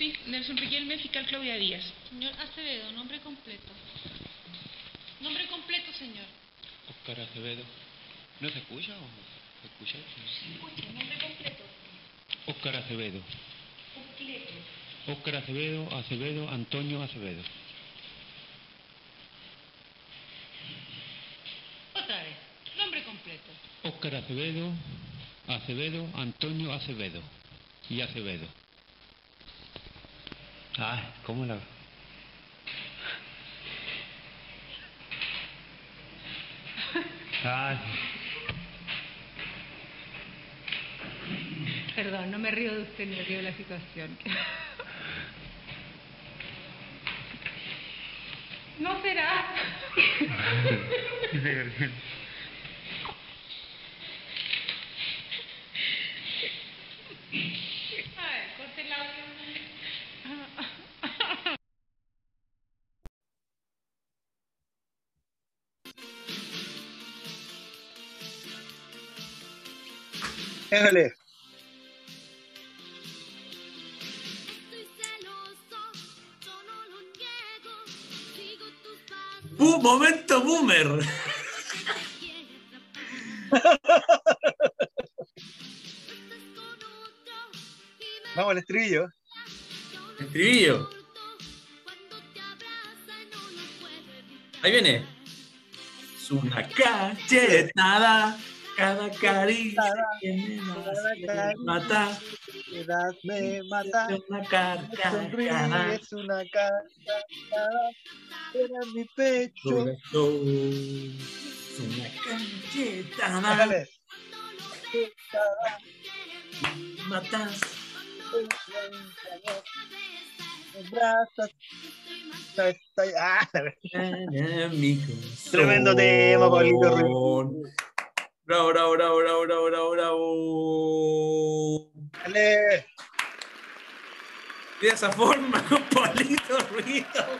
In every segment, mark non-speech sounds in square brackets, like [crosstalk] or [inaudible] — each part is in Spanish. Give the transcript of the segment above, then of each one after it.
Sí, Nelson Riquelme, fiscal Claudia Díaz. Señor Acevedo, nombre completo. Nombre completo, señor. Oscar Acevedo. ¿No se escucha o se escucha? Escuche, nombre completo. Oscar Acevedo. Completo. Oscar Acevedo, Acevedo, Antonio Acevedo. Otra vez. Nombre completo. Oscar Acevedo, Acevedo, Antonio Acevedo. Y Acevedo. Ay, ¿cómo la...? Ay, Perdón, no me río de usted ni me río de la situación. No será. [laughs] pasos, Bu- momento boomer. [laughs] Vamos al estribillo. Estribillo. Ahí viene. Es una cachetada. Cada caricia que me das me mata. Me mata. Es una carcajada. sonríes una carcajada. Era mi pecho. Es una. Matas. Brazos. Estoy- Ah. Tremendo tema, Pablito. Bravo, bravo, bravo, bravo, bravo, bravo, bravo. dale. De esa forma, [laughs] con Pablito Ruido.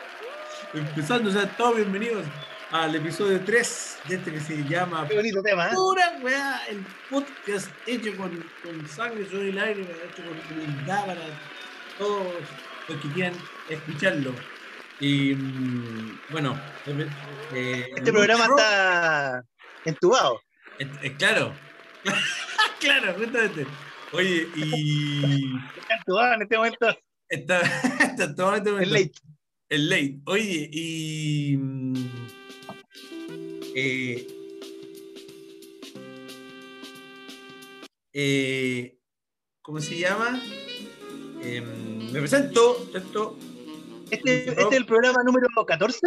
Empezando, sean todos bienvenidos al episodio 3 de este que se llama Qué bonito tema, ¿eh? Pura Weá, el podcast hecho con, con sangre sobre el aire, hecho con humildad para todos los que quieran escucharlo. Y mm, bueno, eh, Este programa está entubado. Eh, eh, claro. [laughs] claro, justamente. Oye, y. Está entubado en este momento. Está, [laughs] está todo este Es momento- late. El late. Oye, y. mm, eh, eh, ¿Cómo se llama? Em, me presento, ¿cierto? Este, este es el programa número 14.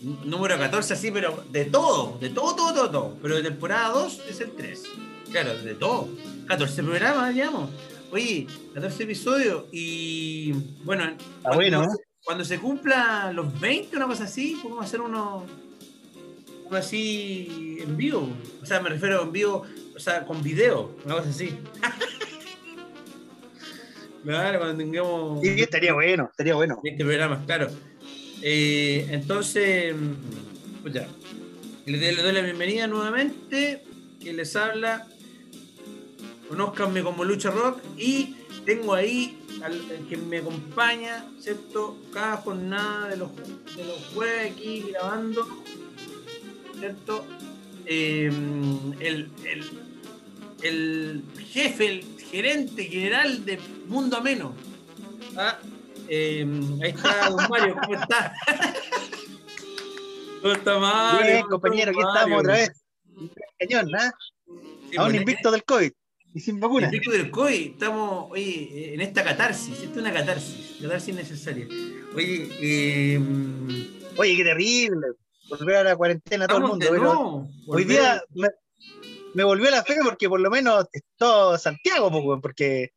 Número 14, sí, pero de todo, de todo, todo, todo, todo. Pero de temporada 2 es el 3. Claro, de todo. 14 programas, digamos. Oye, 14 episodios y bueno, cuando, bueno, ¿eh? cuando se cumpla los 20, una cosa así, podemos hacer uno, uno así en vivo. O sea, me refiero en vivo, o sea, con video, una cosa así. [laughs] claro, cuando tengamos... Sí, estaría bueno, estaría bueno. Este programa, claro. Eh, entonces, pues ya. Le, le doy la bienvenida nuevamente. Que les habla. Conozcanme como Lucha Rock. Y tengo ahí al, que me acompaña, ¿cierto? Cada jornada de los, de los jueves aquí grabando, ¿cierto? Eh, el, el, el jefe, el gerente general de Mundo Ameno. ¿ah? Eh, ahí está, don Mario, ¿cómo está? [laughs] ¿Cómo está Mario? Bien, ¿Cómo compañero, aquí estamos otra vez. Cañón, ¿ah? Sí, Aún bueno, invicto del COVID y sin vacuna. Pico del COI, estamos oye, en esta catarsis, esta es una catarsis, catarsis necesaria. Oye, eh, Oye, qué terrible. Volver a la cuarentena a todo el mundo. nuevo, hoy día me, me volvió la fe porque por lo menos todo Santiago, pues, porque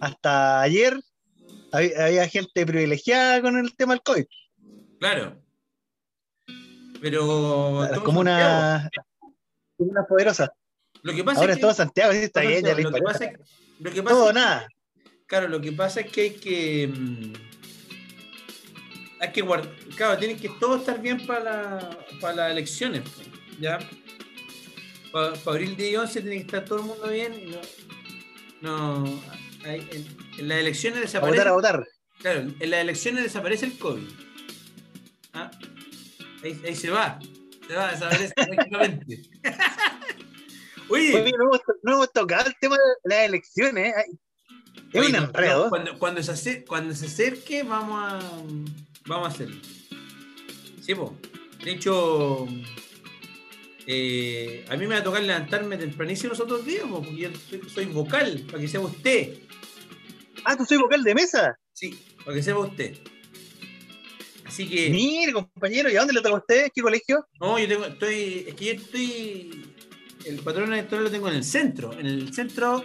hasta ayer había, había gente privilegiada con el tema del COVID. Claro. Pero. Las comunas comunas poderosas. Lo que pasa Ahora es que. todo Santiago, sí, está bien, ya lo, le que pasa es, lo que pasa Todo es nada. Claro, lo que pasa es que hay que. mm, Hay que guardar. Claro, tiene que todo estar bien para, la- para las elecciones. ¿Ya? Para, abril 10 y 11 tiene que estar todo el mundo bien y no. No. En, en las elecciones A desaparece. votar, a votar. Claro, en las elecciones desaparece el COVID. Ah, Ahí, ahí se va. Se va, desaparece prácticamente. [laughs] Oye, Oye, no hemos, no hemos tocado el tema de las elecciones. ¿eh? Es oye, un enredo. no, cuando, cuando, se acer- cuando se acerque, vamos a, vamos a hacerlo. Sí, po. De hecho, eh, a mí me va a tocar levantarme tempranísimo los otros días, po, porque yo soy vocal, para que sea usted. Ah, tú soy vocal de mesa. Sí, para que sepa usted. Así que, Mire, compañero, ¿y a dónde le toca a usted? ¿Qué colegio? no, yo tengo, estoy, es que yo estoy, el patrón electoral lo tengo en el centro, en el centro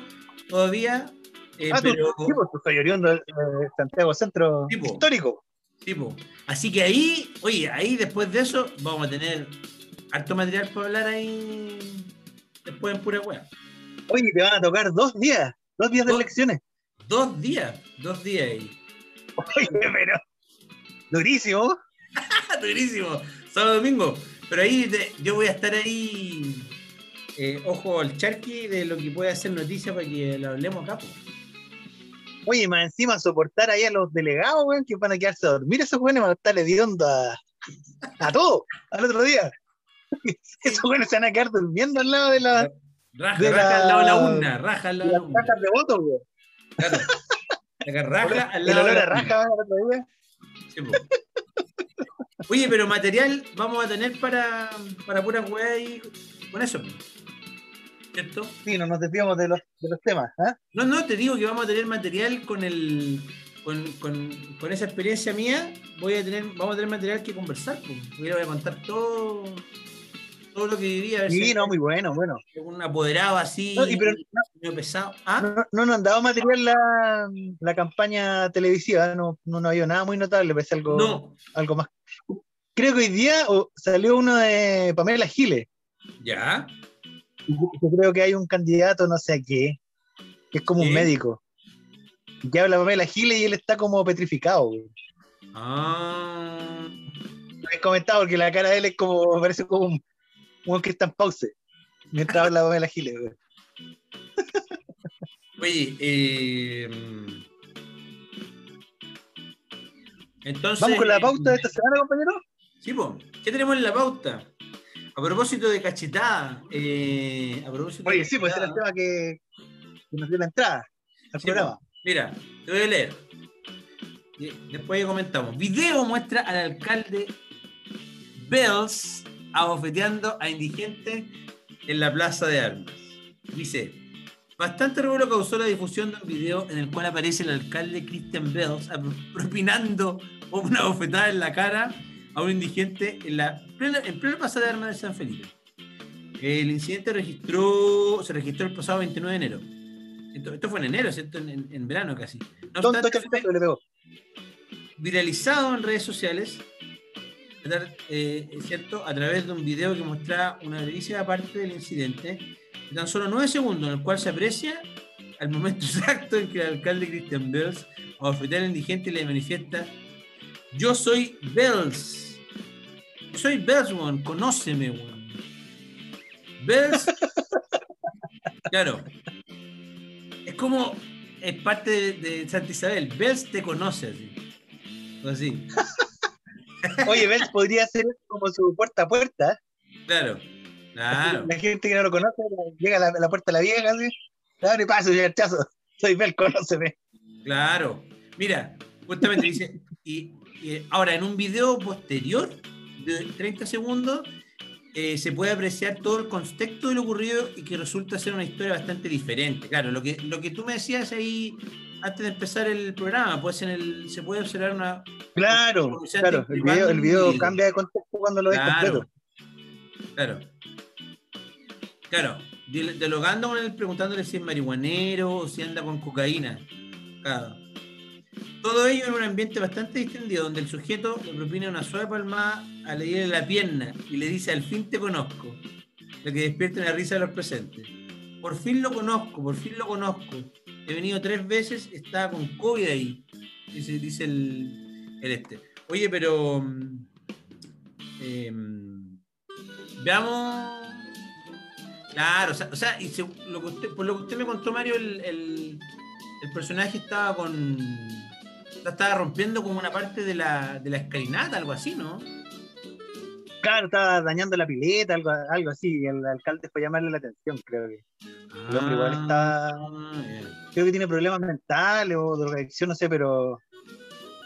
todavía, eh, ah, tú, pero, pues, tú oriundo de de Santiago Centro Sí, po. Histórico. tipo, así que ahí, oye, ahí después de eso vamos a tener harto material para hablar ahí después en pura wea. Oye, te van a tocar dos días, dos días de elecciones. Dos días, dos días ahí. Oye, pero durísimo. ¡Ah, [laughs] durísimo! Sábado domingo. Pero ahí yo voy a estar ahí, eh, ojo al charqui de lo que puede hacer noticia para que lo hablemos acá. po. Oye, más encima soportar ahí a los delegados, weón, que van a quedarse a dormir esos weones, van a estar hediondo a, a todo, al otro día. [laughs] Esos weones se van a quedar durmiendo al lado de, la, Raja, De raja la- al lado de la urna, raja al lado de la urna. de votos, weón. Claro. Acá raja al El lado olor la raja. Sí. Oye, pero material vamos a tener para, para pura weá y con eso. ¿Cierto? Sí, no nos desviamos de los, de los temas. ¿ah? No, no, te digo que vamos a tener material con el. Con, con- con esa experiencia mía, voy a tener, vamos a tener material que conversar. Yo le voy a contar todo, todo lo que viví. A ver Sí, no, muy bueno, bueno. un apoderado así, No, y pero medio pesado. ¿Ah? no, no nos han dado material la, la campaña televisiva, no, no, no ha habido nada muy notable, parece algo, No, algo más. Creo que hoy día oh, salió uno de Pamela Giles. ya. Yo creo que hay un candidato, no sé a qué, que es como Sí. un médico. Que habla Pamela Giles y él está como petrificado. güey. Ah, Lo he comentado porque la cara de él es como, parece como un, un que está en pause. Mientras habla Pamela Giles. güey. oye, eh, entonces. Vamos con la pauta de esta semana, compañero. Sí, po. ¿qué tenemos en la pauta? A propósito de cachetada. eh, a propósito de Oye, sí, pues ese era el tema que, que nos dio la entrada al Sí, programa. Mira, te voy a leer. Después comentamos. Video muestra al alcalde Bells abofeteando a indigentes en la plaza de armas. Dice, bastante revuelo causó la difusión de un video en el cual aparece el alcalde Christian Bells propinando una bofetada en la cara a un indigente en la plena, en plena plaza de armas de San Felipe. El incidente registró, se registró el pasado 29 de enero. Esto, esto fue en enero, ¿cierto? En, en- en verano casi. No obstante, viralizado en redes sociales, ¿verdad? Eh, cierto, a través de un video que mostraba una brevísima parte del incidente, de tan solo nueve segundos, en el cual se aprecia al momento [laughs] exacto en que el alcalde Christian Bells abofetea al indigente le manifiesta: Yo soy Bells. Yo soy Bells, weón. Conóceme, weón. Bells. [laughs] claro. Es como. Es parte de, de Santa Isabel. Bells te conoce, así. Así. Oye, Benz podría ser como su puerta a puerta. Claro. Claro. La gente que no lo conoce llega a la, a la puerta de la vieja, así. Abre paso y rechazo. Soy Bel, conóceme. Claro. Mira, justamente dice. Y, y ahora, en un video posterior de 30 segundos, eh, se puede apreciar todo el contexto de lo ocurrido y que resulta ser una historia bastante diferente. Claro, lo que, lo que tú me decías ahí antes de empezar el programa, pues en el, se puede observar una. Claro, claro. El video, el video cambia de contexto cuando lo ves completo. Claro. Claro. Dialogando con él, preguntándole si es marihuanero o si anda con cocaína. Claro. Todo ello en un ambiente bastante distendido, donde el sujeto le propina una suave palmada a leerle la pierna y le dice: Al fin te conozco. Lo que despierta una risa de los presentes. Por fin lo conozco, por fin lo conozco. He venido tres veces, estaba con COVID ahí. Dice, dice el, el este. Oye, pero. mm, em, veamos. Claro, o sea, y por lo que usted me contó, Mario, el, el- el personaje estaba con. estaba rompiendo como una parte de la, de la escalinata, algo así, ¿no? Claro, estaba dañando la pileta, algo, algo así, y el alcalde fue a llamarle la atención, creo que. El hombre igual está- Ah, ya. Creo que tiene problemas mentales o drogadicción, no sé, pero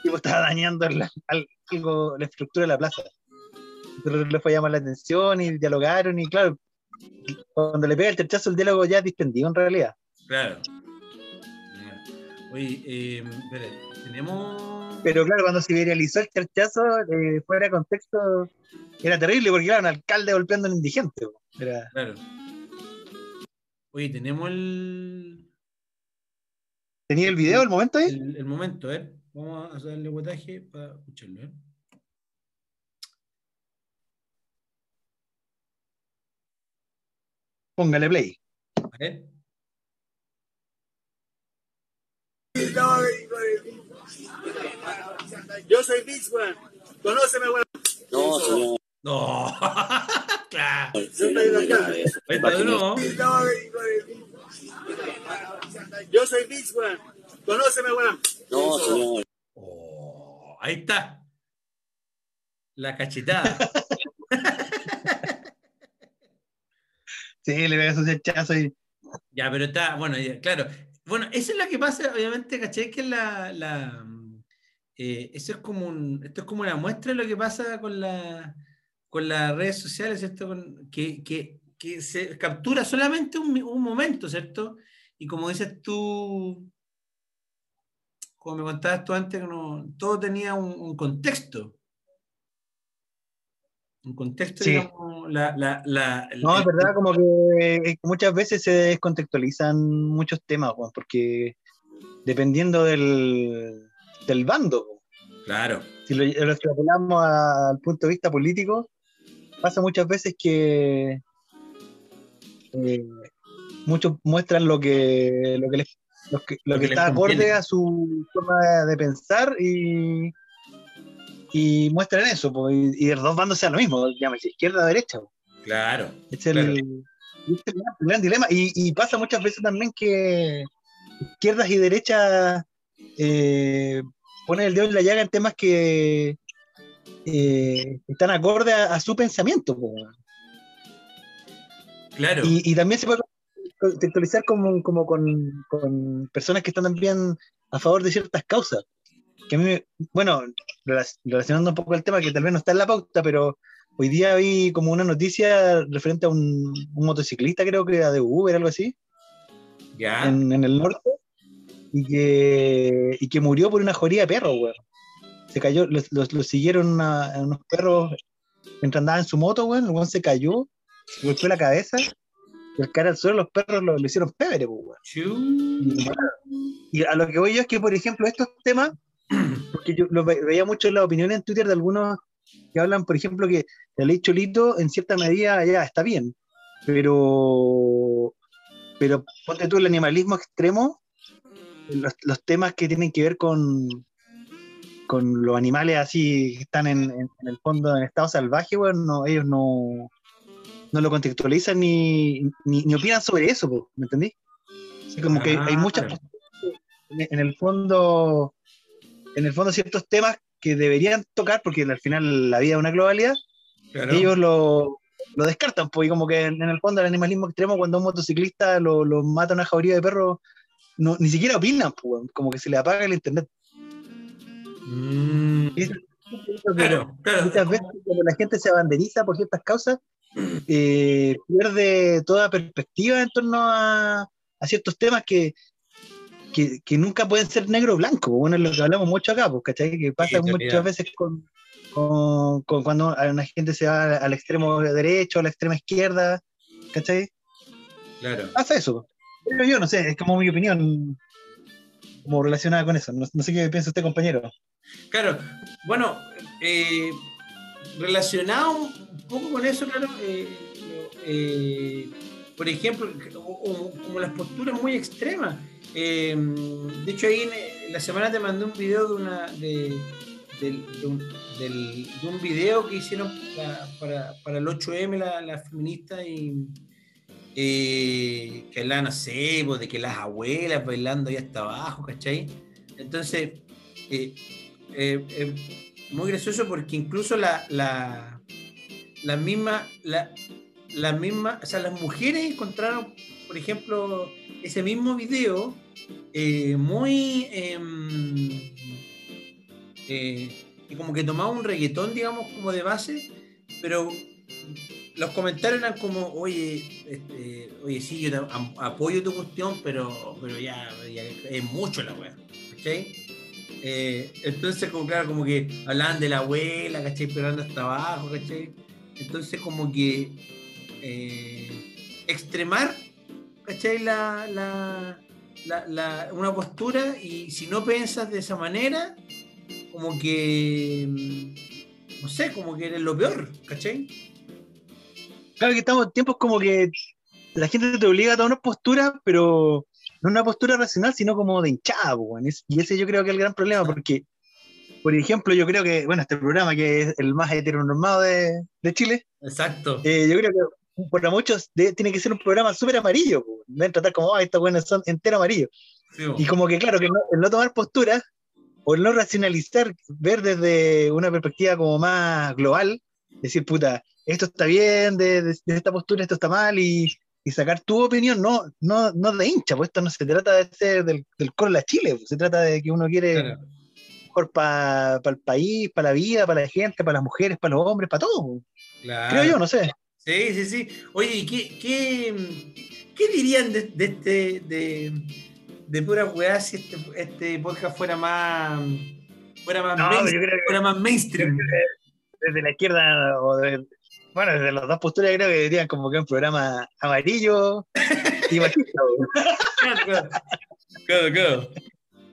tipo estaba dañando la, al- algo, la estructura de la plaza. Pero le fue a llamar la atención y dialogaron y claro, cuando le pega el terchazo el diálogo ya es dispendido en realidad. Claro. Oye, eh, espere, tenemos. Pero claro, cuando se viralizó el terchazo, eh, fuera de contexto, era terrible porque era un alcalde golpeando a un indigente. Era, Claro. Oye, tenemos el, ¿Tenía el video, el momento ahí? el, el momento, ¿eh? Vamos a hacerle guataje para escucharlo, ¿eh? Póngale play. A ver. Yo soy weón. Conóceme, weón. No, señor. No, [laughs] claro. Yo de nuevo. Yo soy. Conóceme, weón. No, señor. Oh, ahí está. La cachetada. [laughs] Sí, le pega su terchazo y Ya, pero está, bueno, ya, claro. Bueno, eso es lo que pasa, obviamente, ¿cachai? Que la, la eh, eso es como esto es como una muestra de lo que pasa con la con las redes sociales, ¿cierto? Que, que, que se captura solamente un, momento, ¿cierto? Y como dices tú, como me contabas tú antes, no, todo tenía un contexto. Un contexto, Sí. digamos, la, la, la, No, es verdad, como que eh, muchas veces se descontextualizan muchos temas, Juan, porque dependiendo del, del bando. Claro, si lo, lo extrapolamos al punto de vista político, pasa muchas veces que eh, muchos muestran lo que, lo que, les, lo que, lo Lo que que les está acorde a su forma de pensar y, y muestran eso, po, y, y los dos bandos sean lo mismo, llámese izquierda o derecha. po. claro. Es el, Claro. es el gran, dilema. Y, y pasa muchas veces también que izquierdas y derechas eh, ponen el dedo en la llaga en temas que eh, están acorde a, a su pensamiento. po. Claro. Y, y también se puede contextualizar como, como con, con personas que están también a favor de ciertas causas. Que a mí, bueno, relac- relacionando un poco el tema que tal vez no está en la pauta, pero hoy día vi como una noticia referente a un, un motociclista, creo que era de Uber, algo así, en, en el norte, y que, y que murió por una joría de perros, weón. Se cayó, los, los- los siguieron una- unos perros mientras andaba en su moto, weón, el se cayó, se golpeó la cabeza, y al caer al suelo los perros lo, lo hicieron pebre, pues, weón. Chu. Y a lo que voy yo es que, por ejemplo, estos temas, porque yo lo ve- veía mucho en las opiniones en Twitter de algunos que hablan, por ejemplo, que la ley Cholito en cierta medida ya está bien, pero, pero ponte tú el animalismo extremo, los, los temas que tienen que ver con, con los animales así que están en, en- en el fondo en estado salvaje, bueno, no, ellos no, no lo contextualizan ni, ni, ni opinan sobre eso, ¿me entendí? Así como que hay Ah, muchas en el fondo, en el fondo ciertos temas que deberían tocar, porque al final la vida es una globalidad, Claro. ellos lo, lo descartan, pues, y como que en, en el fondo el animalismo extremo, cuando un motociclista lo, lo mata una jauría de perros, no, ni siquiera opinan, pues, como que se le apaga el internet. Mm, claro, claro. Muchas veces cuando la gente se abanderiza por ciertas causas, eh, pierde toda perspectiva en torno a, a ciertos temas que, que, que nunca pueden ser negro o blanco. Bueno, es lo que hablamos mucho acá, pues, ¿cachai? Que pasa Sí, muchas veces con, con, con cuando una gente se va al extremo derecho, a la extrema izquierda, ¿cachai? Claro. Pasa eso. Pero yo no sé, es como mi opinión como relacionada con eso. No, no sé qué piensa usted, compañero. Claro, bueno, eh, relacionado un poco con eso, claro, eh, eh, por ejemplo, como las posturas muy extremas. Eh, de hecho, ahí la semana te mandé un video de una de, un, video que hicieron para, para, el 8M la, la feminista y eh, que hablaban, no sé, pues, de que las abuelas bailando ahí hasta abajo, ¿cachai? Entonces, eh, eh, eh, muy gracioso porque incluso la, la, la misma, la, la misma, o sea, las mujeres encontraron, por ejemplo, ese mismo video eh, muy em, eh, como que tomaba un reggaetón, digamos, como de base, pero los comentarios eran como, oye, este, oye, sí, yo apoyo tu cuestión, pero, pero ya, es mucho la weá, ¿cachai? Eh, entonces, como claro, como que hablaban de la abuela, ¿cachai? Pegando hasta abajo, ¿cachai? Entonces, como que eh, extremar, ¿cachai? La, la, la- la- una postura y si no piensas de esa manera, como que, mm, no sé, como que eres lo peor, ¿cachai? Claro que estamos en tiempos como que la gente te obliga a tomar posturas, pero no una postura racional, sino como de hinchada, Y ese yo creo que es el gran problema, porque, por ejemplo, yo creo que, bueno, este programa que es el más heteronormado de, de Chile, Exacto. eh, yo creo que para muchos de- tiene que ser un programa súper amarillo. Deben tratar como, ah, estos buenos son entero amarillos. Sí. Y como que, claro, que no- el no tomar posturas o el no racionalizar, ver desde una perspectiva como más global, decir, puta, esto está bien, de, de- de esta postura esto está mal, y, y sacar tu opinión, no, no, no de hincha, pues esto no se trata de ser del, del coro de la Chile, pues, se trata de que uno quiere Claro. mejor para el país, para la vida, para la gente, para las mujeres, para los hombres, para todo. Claro. Creo yo, no sé. Sí, sí, sí. Oye, ¿y qué, qué, qué dirían de, de este, de, de pura weá si este, este podcast fuera más, fuera más, No, main- pero yo creo que fuera más mainstream? desde la izquierda o de- bueno, desde las dos posturas creo que dirían como que un programa amarillo y machista. [laughs] Claro, claro. Claro, claro.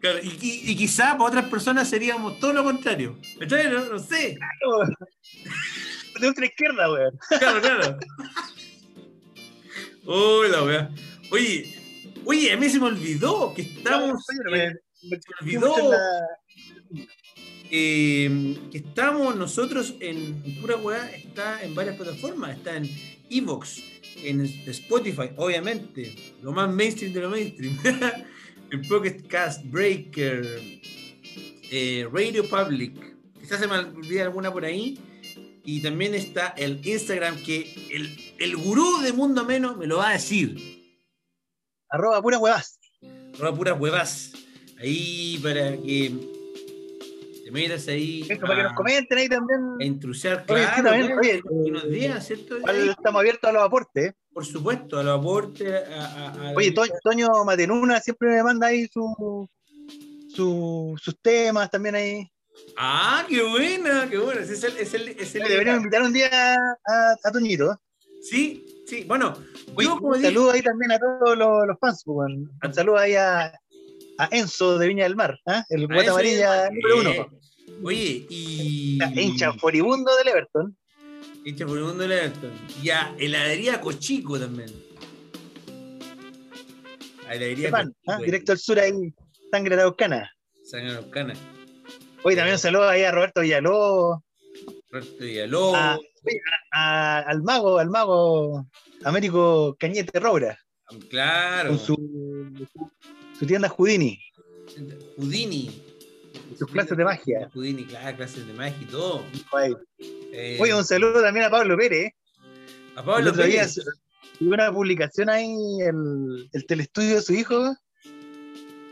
Claro, Y, y- y quizá para otras personas seríamos todo lo contrario. ¿Cachai? No, no sé. De ultra izquierda, weón. Claro, claro. Hola, weá. Oye, oye, a mí se me olvidó que estamos. Me- en- me- se me olvidó eh, que estamos nosotros en Pura Weá, está en varias plataformas, está en Evox, en Spotify, obviamente, lo más mainstream de lo mainstream, [laughs] en Pocket Cast, Breaker, eh, Radio Public, quizás se me olvida alguna por ahí, y también está el Instagram que el, el gurú de Mundo Menos me lo va a decir, Arroba pura huevas. arroba puras huevas, ahí para que te metas ahí Eso, para que nos comenten ahí también. a intrusiar, Oye, sí, claro, también, claro, oye, buenos eh, días, ¿cierto? Estamos abiertos a los aportes. ¿eh? por supuesto, a los aportes. A- Oye, To- Toño Matenuna siempre me manda ahí su, su- sus temas también ahí. Ah, qué buena, qué buena. Es el, es el, es el- Deberíamos invitar un día a, a Toñito. ¿eh? Sí, sí, bueno. Oye, yo como un dije- saludo ahí también a todos los, los fans. pues. Un saludo ahí a, a Enzo de Viña del Mar, ¿ah? el guata amarilla número uno. eh, Oye, y. La hincha furibundo del Everton. Hincha mundo del Everton. Y a heladería Cochico también. A heladería ¿ah? Cochico. Directo al sur ahí, sangre araucana. Sangre Araucana. Oye, también un saludo ahí a Roberto Villalobos, Roberto Villalobos. a- oye, a- al mago, al mago Américo Cañete Robra, claro. con su, su tienda Houdini, Houdini. sus clases de magia. Houdini, claro, clases de magia y todo. Eh, Oye, un saludo también a Pablo Pérez. a El Pablo día Pérez. una publicación ahí, el, el telestudio de su hijo.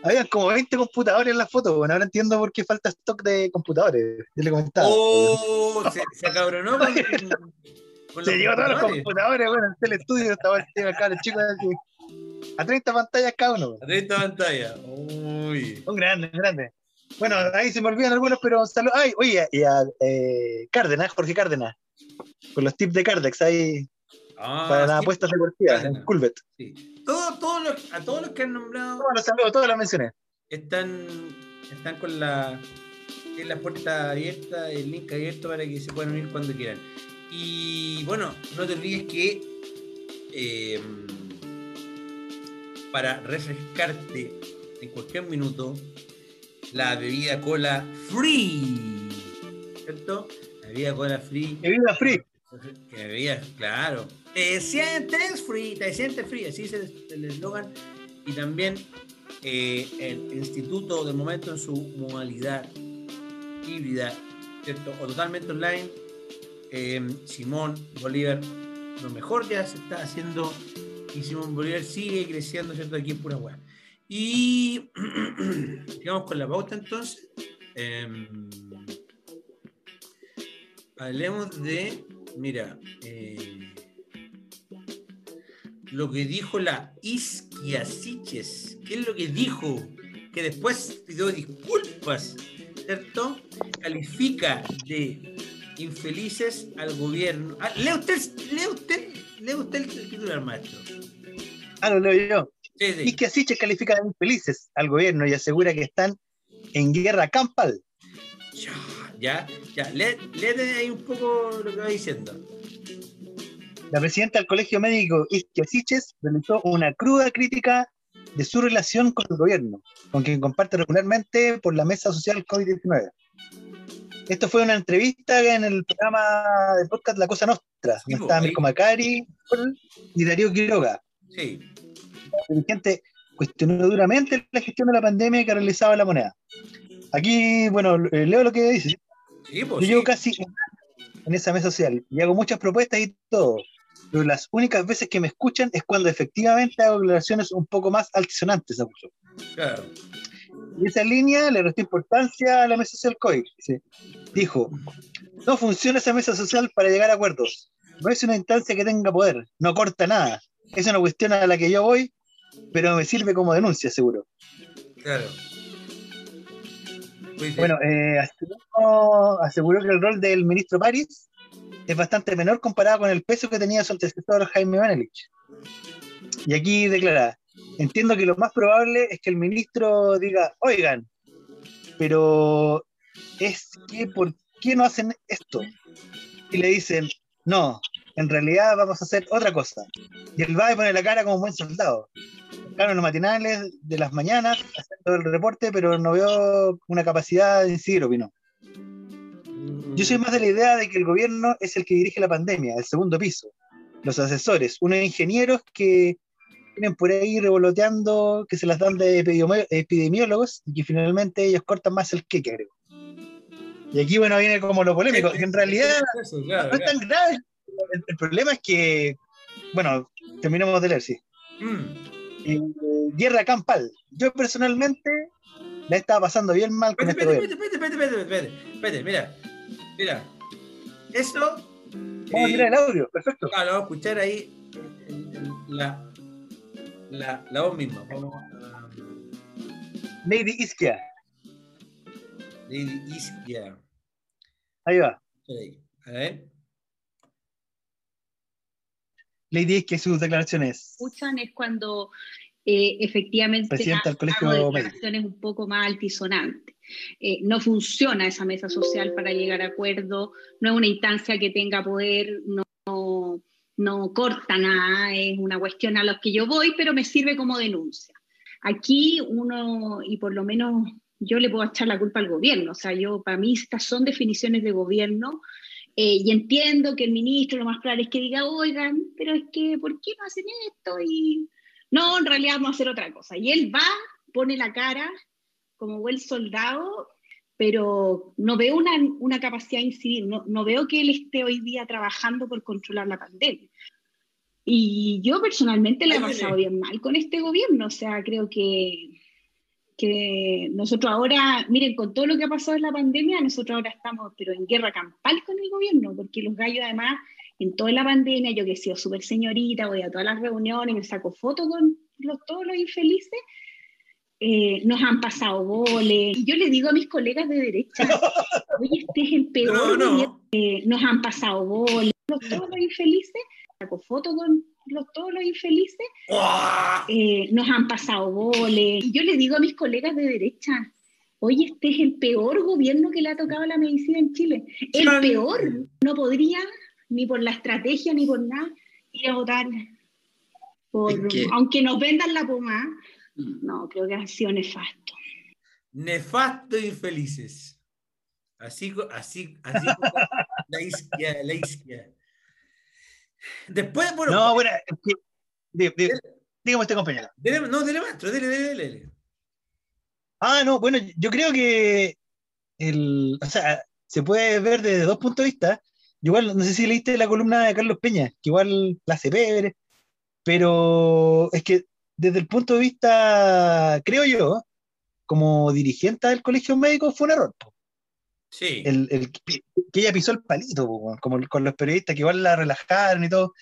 Habían como 20 computadores en la foto, bueno, ahora entiendo por qué falta stock de computadores. Yo le comentaba. Oh, se, se acabronó con, [laughs] con Se llevó todos los computadores. bueno, el telestudio estaba acá, los chicos así, a 30 pantallas cada uno. A 30 pantalla. Uy. Un grande, un grande. Bueno, ahí se me olvidan algunos, pero saludos. Ay, oye, y a eh, Cárdenas, Jorge Cárdenas, con los tips de Cardex ahí Ah, para las sí, apuestas deportivas, en Culvet. sí. Todo- todos los- a todos los que han nombrado Todos los saludos, todos los mencioné. están, están con la, la puerta abierta, el link abierto para que se puedan unir cuando quieran. Y bueno, no te olvides que eh, para refrescarte en cualquier minuto, la bebida cola free, ¿cierto? La bebida cola free viva Free. Que bebía, claro. Te sientes free, te sientes así es el eslogan. Y también eh, el instituto de momento en su modalidad híbrida, ¿cierto? O totalmente online, eh, Simón Bolívar, lo mejor ya se está haciendo y Simón Bolívar sigue creciendo, ¿cierto? Aquí en pura web. Y [clears throat] sigamos con la pauta entonces. Em, hablemos de, mira, eh, lo que dijo la Isquiasiches. ¿Qué es lo que dijo? Que después pidió disculpas, ¿cierto? Califica de infelices al gobierno. Ah, lea usted, lea usted, lea usted el titular, maestro. Ah, lo leo yo. Sí, sí. Siche califica de infelices al gobierno y asegura que están en guerra campal. Ya, ya, ya. Lé- Léete ahí un poco lo que va diciendo. La presidenta del Colegio Médico Isquia Siches realizó una cruda crítica de su relación con el gobierno, con quien comparte regularmente por la mesa social COVID-19. Esto fue una entrevista en el programa de podcast La Cosa Nostra, Sí, donde po, estaba. Mirko Macari y Darío Quiroga. Sí. El dirigente cuestionó duramente la gestión de la pandemia que realizaba la moneda. Aquí, bueno, eh, leo lo que dice. Sí, pues, Yo llevo sí. casi en esa mesa social y hago muchas propuestas y todo, pero las únicas veces que me escuchan es cuando efectivamente hago declaraciones un poco más altisonantes. Claro. Y esa línea le restó importancia a la mesa social dice. Dijo, no funciona esa mesa social para llegar a acuerdos. No es una instancia que tenga poder, no corta nada. Es una cuestión a la que yo voy, pero me sirve como denuncia, seguro. Claro. Bueno, eh, aseguró que el rol del ministro París es bastante menor comparado con el peso que tenía su antecesor Jaime Manelich. Y aquí declara, entiendo que lo más probable es que el ministro diga, oigan, pero es que ¿por qué no hacen esto? Y le dicen, no, en realidad vamos a hacer otra cosa. Y él va y pone la cara como un buen soldado. Claro, en los matinales de las mañanas, haciendo el reporte, pero no veo una capacidad de incidir, opinó. Yo soy más de la idea de que el gobierno es el que dirige la pandemia, el segundo piso. Los asesores, unos ingenieros que vienen por ahí revoloteando, que se las dan de epidemi- epidemiólogos y que finalmente ellos cortan más el queque, creo. Y aquí, bueno, viene como lo polémico, que en realidad Eso, claro, no es tan grave. El, el problema es que, bueno, terminamos de leer, sí. Mm. Eh, guerra campal. Yo personalmente la estaba pasando bien mal con Espérate, este espérate, espérate, espérate, espérate, mira, mira, eso, Vamos a eh, tirar el audio, perfecto. claro, vamos a escuchar ahí la, la, la voz misma, vamos a, Lady Isquia, Lady Isquia, ahí va. ahí, a ver, Lady Isquia y sus declaraciones. escuchan es cuando eh, efectivamente Presidenta del Colegio Médico. declaraciones un poco más altisonantes. Eh, no funciona esa mesa social para llegar a acuerdo, no es una instancia que tenga poder, no, no, no corta nada, es una cuestión a la que yo voy, pero me sirve como denuncia. Aquí uno, y por lo menos yo le puedo echar la culpa al gobierno, o sea, yo para mí estas son definiciones de gobierno eh, y entiendo que el ministro lo más probable es que diga, oigan, pero es que, ¿por qué no hacen esto? Y no, en realidad vamos a hacer otra cosa. Y él va, pone la cara como buen soldado, pero no veo una, una capacidad de incidir, no, no veo que él esté hoy día trabajando por controlar la pandemia. Y yo personalmente le he pasado bien mal con este gobierno, o sea, creo que, que nosotros ahora, miren, con todo lo que ha pasado en la pandemia, nosotros ahora estamos, pero en guerra campal con el gobierno, porque los gallos además, en toda la pandemia, yo que he sido súper señorita, voy a todas las reuniones, me saco fotos con los, todos los infelices, eh, nos han pasado goles. Y yo le digo a mis colegas de derecha, [laughs] oye, este es el peor no, no, eh, nos han pasado goles, los, todos los infelices, saco fotos con los, todos los infelices, eh, nos han pasado goles. Y yo le digo a mis colegas de derecha, oye, este es el peor gobierno que le ha tocado la medicina en Chile. El peor. No podría, ni por la estrategia, ni por nada, ir a votar. Por, Es que- Aunque nos vendan la pomada, no, creo que ha sido nefasto. nefasto e infelices. Así, así, así [laughs] la isquia, la isquia. Después, bueno, No, bueno, dígame usted, compañero. dele- no, dele maestro, dele, dele, dele. Ah, no, bueno, yo creo que el, o sea, se puede ver desde dos puntos de vista. Igual, no sé si leíste la columna de Carlos Peña, que igual la hace Pebre, pero es que desde el punto de vista, creo yo, como dirigente del colegio médico fue un error. po. Sí. El, el que que ella pisó el palito, po, como con los periodistas que igual la relajaron y todo.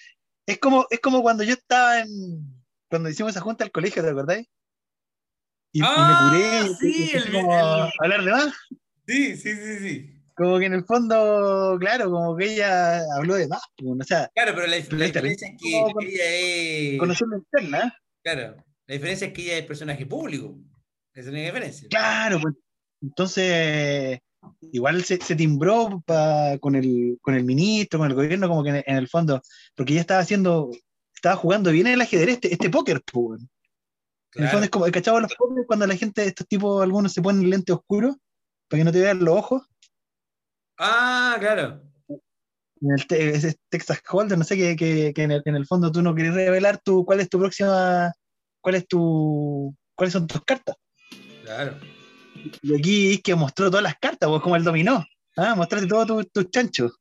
Es como, es como cuando yo estaba en, cuando hicimos esa junta al colegio, ¿te acordáis? Y, y Ah, me curé sí, y el- como a hablar de más. Sí, sí, sí, sí. Como que en el fondo, claro, como que ella habló de más, po, o sea, Claro, pero la, diferencia es que con- ella es. conociendo interna, Claro, la diferencia es que ella es personaje público. Esa es la diferencia. claro, pues, entonces igual se, se timbró pa- con, el, con el ministro, con el gobierno, como que en, en el fondo, porque ella estaba haciendo, estaba jugando bien el ajedrez, este, este póker, pues. En el fondo es como, ¿cachado los póker cuando la gente, estos tipos, algunos se ponen lente oscuro para que no te vean los ojos? Ah, claro. En el te- ese Texas Hold'em, no sé, que, que- que en, el, en el fondo tú no querés revelar tu, cuál es tu próxima, cuál es tu, cuáles son tus cartas. Claro. Y aquí es que mostró todas las cartas, pues como el dominó. Ah, mostraste todos tus chanchos.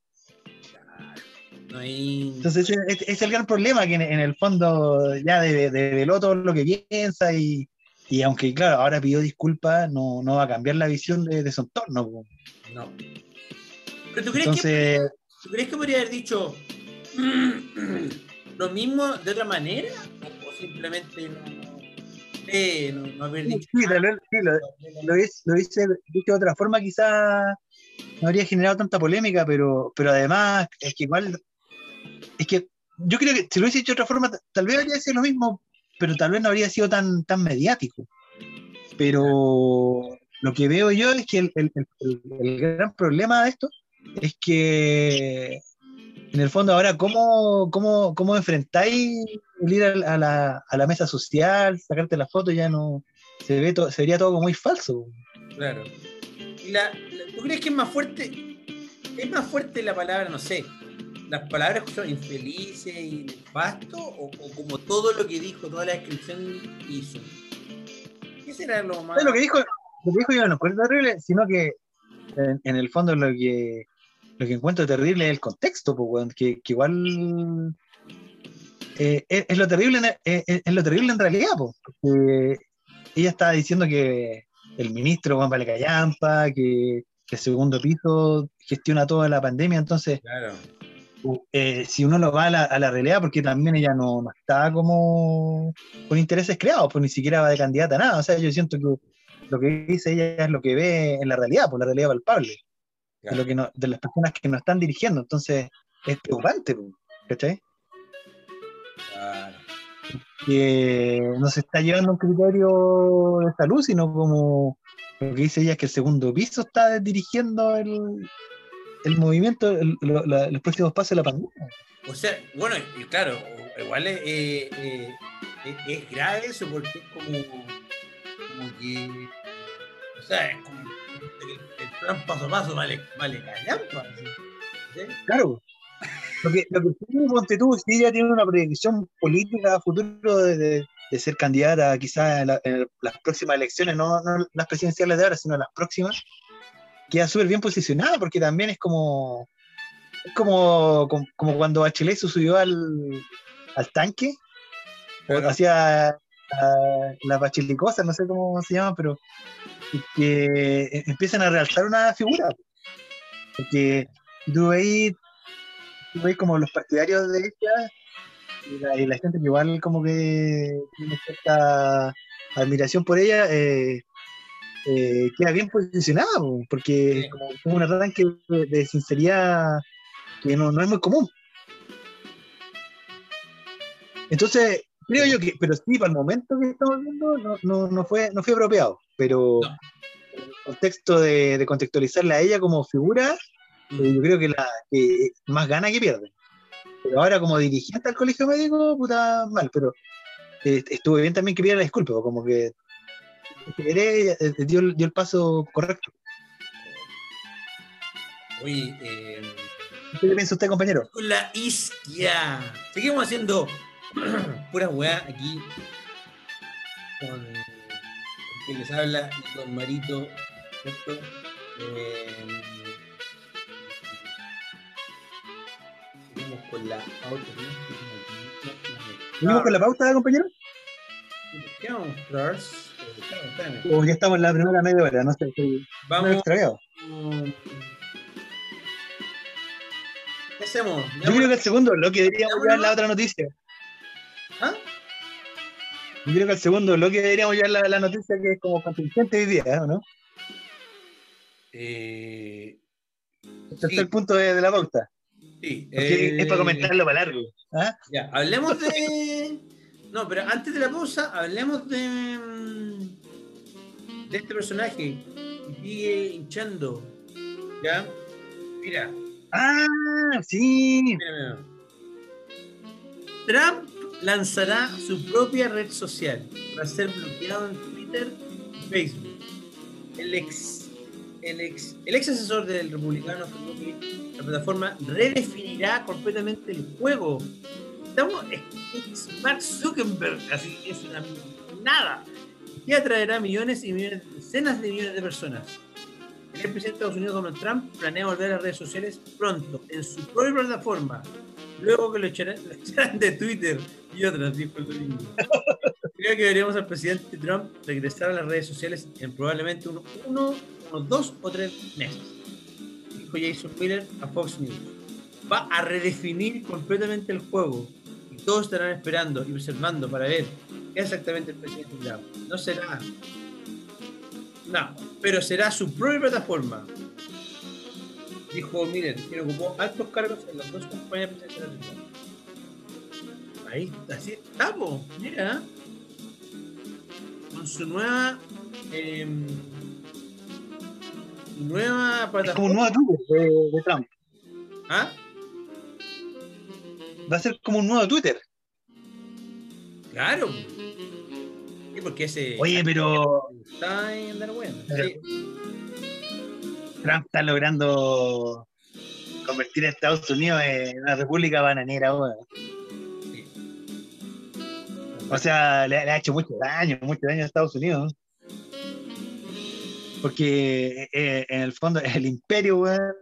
No hay. Entonces ese, es el gran problema, que en, en el fondo ya de- develó todo lo que piensa y, y aunque claro, ahora pidió disculpas, no, no va a cambiar la visión de, de su entorno. pues. No. Pero tú crees que Entonces, ¿Tú crees que podría haber dicho [clears throat] lo mismo de otra manera? ¿O, o simplemente no, eh, no, no haber dicho sí, tal vez, sí, lo, lo hice, lo hice dicho de otra forma, quizás no habría generado tanta polémica, pero, pero además es que igual, es que yo creo que si lo hubiese dicho de otra forma, tal vez habría sido lo mismo, pero tal vez no habría sido tan, tan mediático. Pero lo que veo yo es que el- el- el gran problema de esto es que en el fondo ahora cómo, cómo, cómo enfrentáis el ir a la, a la mesa social, sacarte la foto, ya no se ve todo, se vería todo como muy falso. Claro. Y la- la- ¿Tú crees que es más fuerte? ¿Es más fuerte la palabra, no sé, las palabras que son infelices y nefasto o, o como todo lo que dijo, toda la descripción hizo? ¿Qué será lo más? ¿Sabes Lo que dijo, lo que dijo yo no encuentro terrible, sino que en, en el fondo lo que lo que encuentro terrible es el contexto, pues, weón, que, que igual eh, es, es lo terrible en, es, es lo terrible en realidad, pues, ella estaba diciendo que el ministro Juan Vale Callampa, que, que el segundo piso gestiona toda la pandemia, entonces Claro. eh, si uno lo va a la, a la realidad, porque también ella no, no está como con intereses creados, pues ni siquiera va de candidata a nada. O sea, yo siento que lo que dice ella es lo que ve en la realidad, por la realidad palpable, de, lo que no- de las personas que nos están dirigiendo. Entonces, es preocupante, ¿cachai? Claro. Que no se está llevando un criterio de salud, sino como lo que dice ella es que el segundo piso está dirigiendo el, el movimiento, el- lo- la- los próximos pasos de la pandemia. O sea, bueno, y claro, igual es, eh, eh, es- es grave eso porque es como, como que, o sea, es como plan paso a paso vale, vale callampa. Claro. Lo que, lo que ponte tú, si ella tiene una proyección política a futuro de, de- de ser candidata quizás en, la- en las próximas elecciones, no, no las presidenciales de ahora, sino las próximas, queda súper bien posicionada porque también es como es como, como, como cuando Bachelet se subió al, al tanque, o Claro. hacía ah, la bachelicosa, no sé cómo se llama, pero y que eh, empiezan a realzar una figura. Porque tú veis, tú veis como los partidarios de ella y la, y la gente que igual como que tiene cierta admiración por ella, eh, eh, queda bien posicionada, po, porque Sí. como, un arranque de, de sinceridad que no, no es muy común. Entonces, creo yo que, pero sí, para el momento que estamos viendo, no, no, no fue, no fue apropiado, pero No. en el contexto de, de contextualizarla a ella como figura, eh, yo creo que la que más gana que pierde. Pero ahora como dirigente al colegio médico, puta mal, pero eh, estuvo bien también que pidiera la disculpa, como que querés, eh, dio, el- dio el paso correcto. Oye, eh, ¿Qué le piensa usted, compañero? con la isquia. Seguimos haciendo [clears throat] pura weá aquí con, con que les habla Don Marito, ¿cierto? Eh, seguimos con la pauta. ¿Venimos con la pauta, compañero? O ya estamos en la primera media hora, no sé, estoy Vamos. extraviado. ¿Qué hacemos? Yo creo que el segundo bloque deberíamos llevar la otra noticia. Yo creo que el segundo bloque deberíamos llevar la, la noticia que es como contingente hoy día, ¿o no? Eh, Este Sí. es el punto de, de la pauta. sí, Porque eh, es para comentarlo para largo. ¿ah? Ya, hablemos de. No, pero antes de la pausa, hablemos de. mm, de este personaje que sigue hinchando. ¿Ya? Mira, Ah, sí. mira, mira. Trump lanzará su propia red social tras ser bloqueado en Twitter y Facebook. El ex, el ex, el ex asesor del republicano que la plataforma redefinirá completamente el juego. Estamos, es, Mark Zuckerberg, así es una nada. Y atraerá millones y millones, decenas de millones de personas. El presidente de Estados Unidos, Donald Trump, planea volver a las redes sociales pronto, en su propia plataforma, luego que lo echarán, [laughs] lo echarán de Twitter y otras, dijo el domingo. Creo que veremos al presidente Trump regresar a las redes sociales en probablemente uno, uno, unos dos o tres meses, dijo Jason Miller a Fox News. Va a redefinir completamente el juego y todos estarán esperando y observando para ver qué exactamente el presidente Trump. No será no, pero será su propia plataforma. Dijo Miller, quien ocupó altos cargos en las dos campañas presidenciales. Ahí, así estamos, mira. Con su nueva. em, nueva Es como un plataforma. nuevo Twitter de, de Trump. ¿Ah? Va a ser como un nuevo Twitter. Claro. Sí, porque ese. Oye, pero Está en andar bueno. Sí. Trump está logrando convertir a Estados Unidos en una república bananera. Sí. O sea, le, ha hecho mucho daño, mucho daño a Estados Unidos. Porque eh, en el fondo el imperio, weón,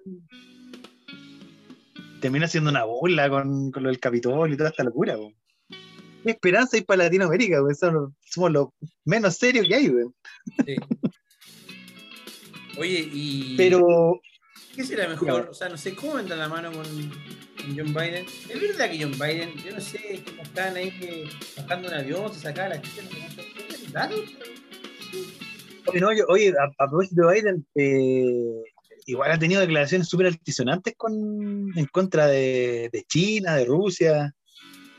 termina siendo una burla con, lo del Capitolio y toda esta locura, weón. ¿Qué esperanza hay para Latinoamérica, weón? Somos, somos los menos serios que hay, weón. Sí. Oye, y. Pero, ¿Qué será mejor? O sea, no sé cómo entra la mano con, con John Biden. Es verdad que John Biden, yo no sé, que estaban ahí que bajando un avión, se sacaba la chica, no. ¿Es verdad? oye, no, yo- oye, a, a propósito de Biden, eh, igual ha tenido declaraciones súper altisonantes con, en contra de, de China, de Rusia.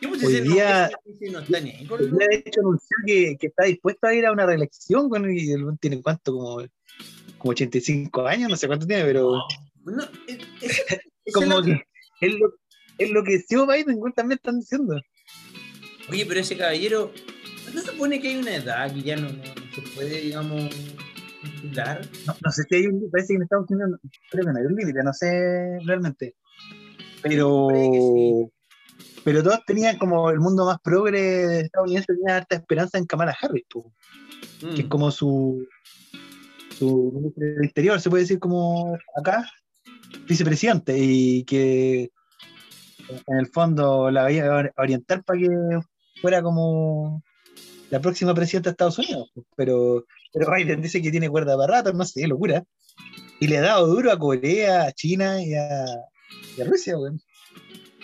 Hoy no, día- no ni ahí Hoy día, de hecho anunció que, que está dispuesto a ir a una reelección bueno, y el tiene cuánto como, como 85 años, no sé cuánto tiene, pero No, es, es- [laughs] como lo- que es lo, es lo que Joe Biden también están diciendo. Oye, pero ese caballero, ¿no se supone que hay una edad que ya no, se puede, digamos, titular? No, no sé si hay un parece que en Estados Unidos no- creo que no hay un límite, no sé realmente. Pero sí. pero todos tenían como el mundo más progre estadounidense tenía harta esperanza en Kamala Harris, Mm. que es como su su ministro del interior, se puede decir como acá, vicepresidente, y que en el fondo la veía or- orientar para que fuera como la próxima presidenta de Estados Unidos. pues, Pero, pero Biden dice que tiene cuerda para rato, no sé, locura. Y le ha dado duro a Corea, a China y a, y a Rusia, weón.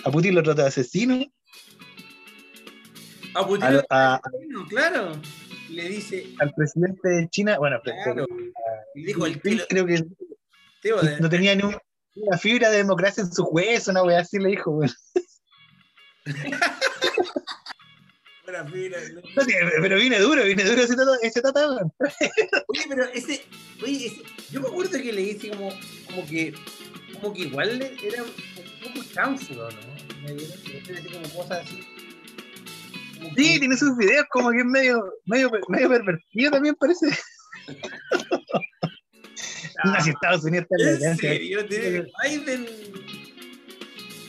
A Putin lo trata de asesino. A Putin a a- claro. Le dice, Al presidente de China, bueno, claro. Y dijo el Phil kilo, creo que tío, de- no tenía ni un- una fibra de democracia en su hueso, una wea así le dijo. Buena [laughs] fibra, ¿no? Pero viene duro, viene duro ese tata, ese tata. Oye, pero ese, oye, ese- yo me acuerdo que le hice como, como que, como que igual era un poco chanfuro, ¿no? Me dieron como cosas así. Sí, tiene sus videos como que es medio, medio, medio pervertido también parece. [laughs] No, si Estados Unidos está en la ¿En elegancia. serio? ¿Tiene Biden?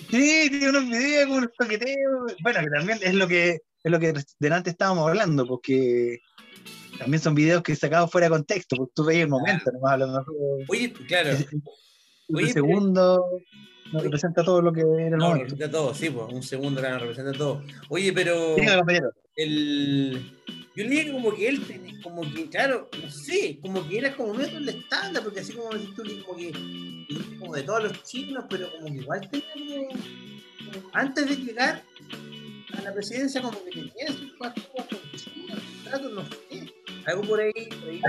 Sí, tiene unos videos con unos toqueteos. Bueno, que también es lo que es lo que delante estábamos hablando, porque también son videos que sacados fuera de contexto, porque tú veías el momento, nomás a lo mejor Oye, claro. Oye, un segundo no representa todo lo que era el No, momento. representa todo, sí, pues, un segundo claro, representa todo. Oye, pero el. Yo leí que como que él tenía, como que, claro, no sé, como que era como medio el estándar, porque así como decís tú, como que como de todos los chinos, pero como que igual tenía como, como antes de llegar a la presidencia, como que tenía sus cosas como con China, trato, no sé, algo por ahí, por ahí.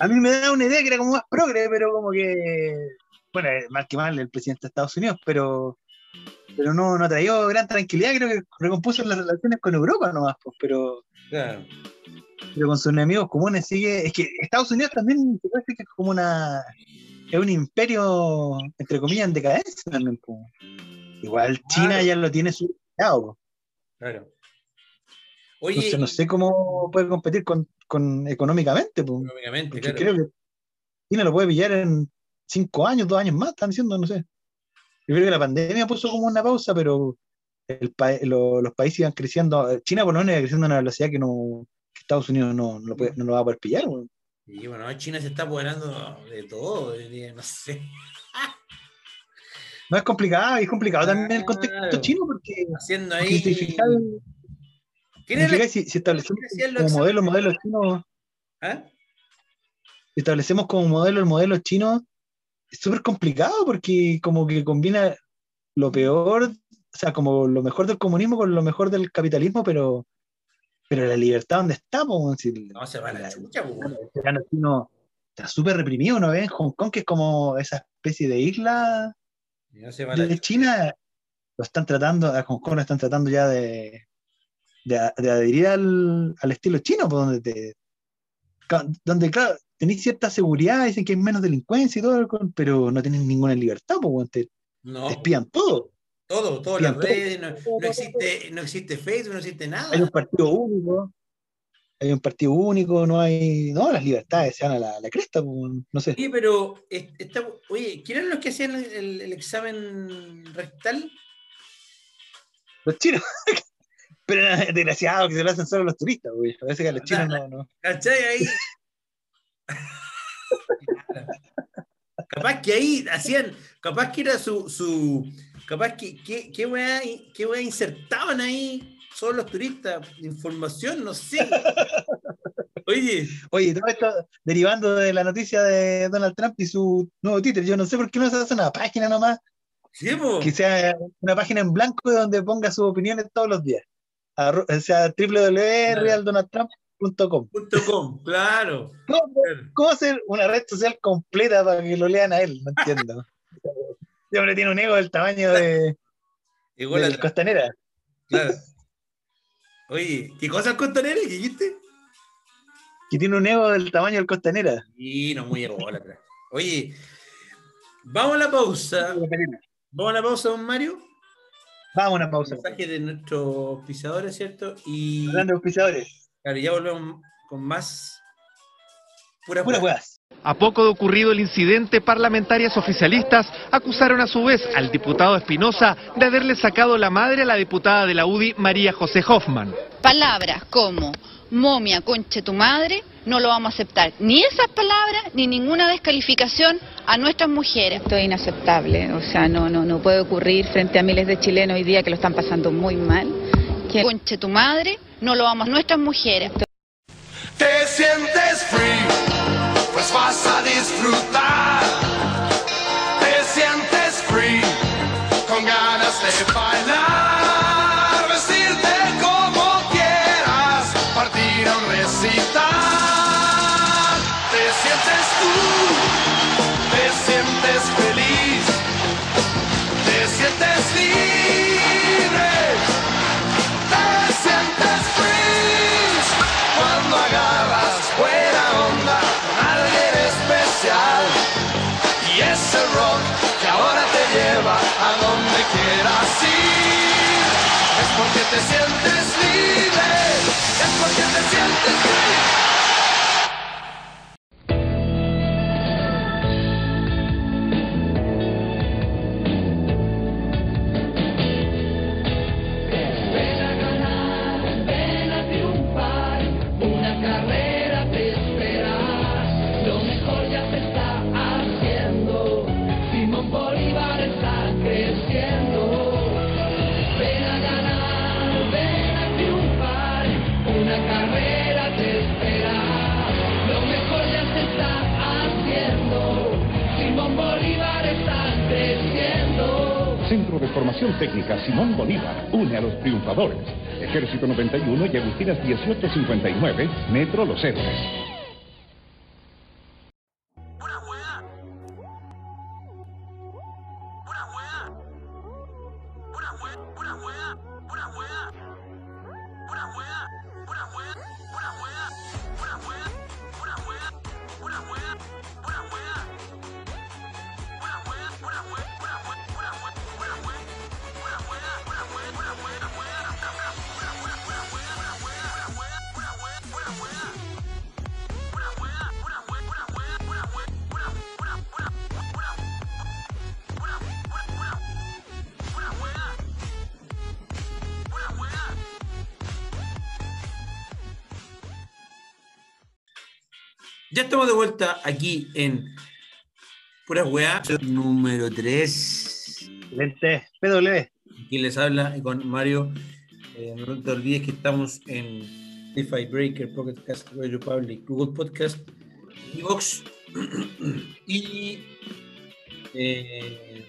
A mí me da una idea que era como más progre, pero como que. Bueno, eh, mal que mal el presidente de Estados Unidos, pero. Pero no, no traía gran tranquilidad, creo que recompuso las relaciones con Europa nomás, pues, pero, Claro. pero con sus enemigos comunes sigue. Es que Estados Unidos también se parece que es como una. Es un imperio, entre comillas, en decadencia también. pues. Igual China Claro. ya lo tiene superado. Claro. Oye, Entonces no sé cómo puede competir con, con económicamente. Pues. económicamente, Porque claro. creo que China lo puede pillar en cinco años, dos años más, están diciendo, no sé. Yo creo que la pandemia puso como una pausa, pero el pa- lo- los países iban creciendo. China por lo menos iba creciendo a una velocidad que no que Estados Unidos no, no, lo puede- no lo va a poder pillar. weón. Y bueno, China se está apoderando de todo, no sé. No es complicado, es complicado también el contexto chino porque Haciendo porque ahí. Si, si establecemos ¿Quién hacía los como modelo modelo chino, ¿Ah? si establecemos como modelo el modelo chino, es súper complicado porque como que combina lo peor, o sea, como lo mejor del comunismo con lo mejor del capitalismo, pero, pero la libertad, ¿dónde está? po, weón? Si No, se va la la- chucha, el ciudadano chino está súper reprimido, ¿no ves? En Hong Kong, que es como esa especie de isla No se va a la de. China, lo están tratando, a Hong Kong lo están tratando ya de, de, adherir al, al estilo chino, pues donde te, donde claro, tenéis cierta seguridad, dicen que hay menos delincuencia y todo, pero no tienen ninguna libertad, pues te, No, te espían todo. todo, Bien, las redes, no, no existe, no existe Facebook, no existe nada. Hay un partido único, hay un partido único, no hay, no, las libertades se van a la, la cresta, pues, no sé. Oye, pero, es- está- oye, ¿quién eran los que hacían el, el- el examen rectal? Los chinos. [laughs] Pero era desgraciado que se lo hacen solo los turistas, güey. Parece que a los chinos no, no. ¿Cachai? Ahí. [laughs] capaz que ahí hacían, capaz que era su, su capaz que, que, qué weá, qué weá insertaban ahí solo los turistas, información, no sé. [laughs] Oye, Oye, todo esto derivando de la noticia de Donald Trump y su nuevo Twitter. Yo no sé por qué no se hace una página nomás, ¿sí, que sea una página en blanco donde ponga sus opiniones todos los días. Arro- o sea, www.realdonaldtrump.com. Com, claro. ¿Cómo, cómo hacer una red social completa para que lo lean a él? No entiendo. [laughs] Este hombre tiene un ego del tamaño de, Igual del a- Costanera. claro. Oye, ¿qué cosas costanera que dijiste? Que tiene un ego del tamaño del Costanera. Y no muy ególatra. Oye, vamos a la pausa. Vamos a la pausa, don Mario. Vamos a una pausa. Mensaje de nuestros pisadores, ¿cierto? Y Grandes auspiciadores. claro, ya volvemos con más puras Puras hueás. weas. A poco de ocurrido el incidente, parlamentarias oficialistas acusaron a su vez al diputado Espinosa de haberle sacado la madre a la diputada de la UDI, María José Hoffman. palabras como momia, conche tu madre, no lo vamos a aceptar. Ni esas palabras, ni ninguna descalificación a nuestras mujeres. Esto es inaceptable, o sea, no, no, no puede ocurrir frente a miles de chilenos hoy día que lo están pasando muy mal. Que Conche tu madre, no lo vamos a nuestras mujeres. Te sientes free, pues vas a disfrutar. Porque te sientes libre, es porque te sientes free. Ejército 91 y Agustinas 1859, Metro Los Héroes. Vuelta aquí en Pura Weá, número 3. Excelente. PW. Aquí les habla con Mario. Eh, no te olvides que estamos en Spotify Breaker, Pocket Cast, Radio Public, Google Podcast, Evox [clears throat] y, eh,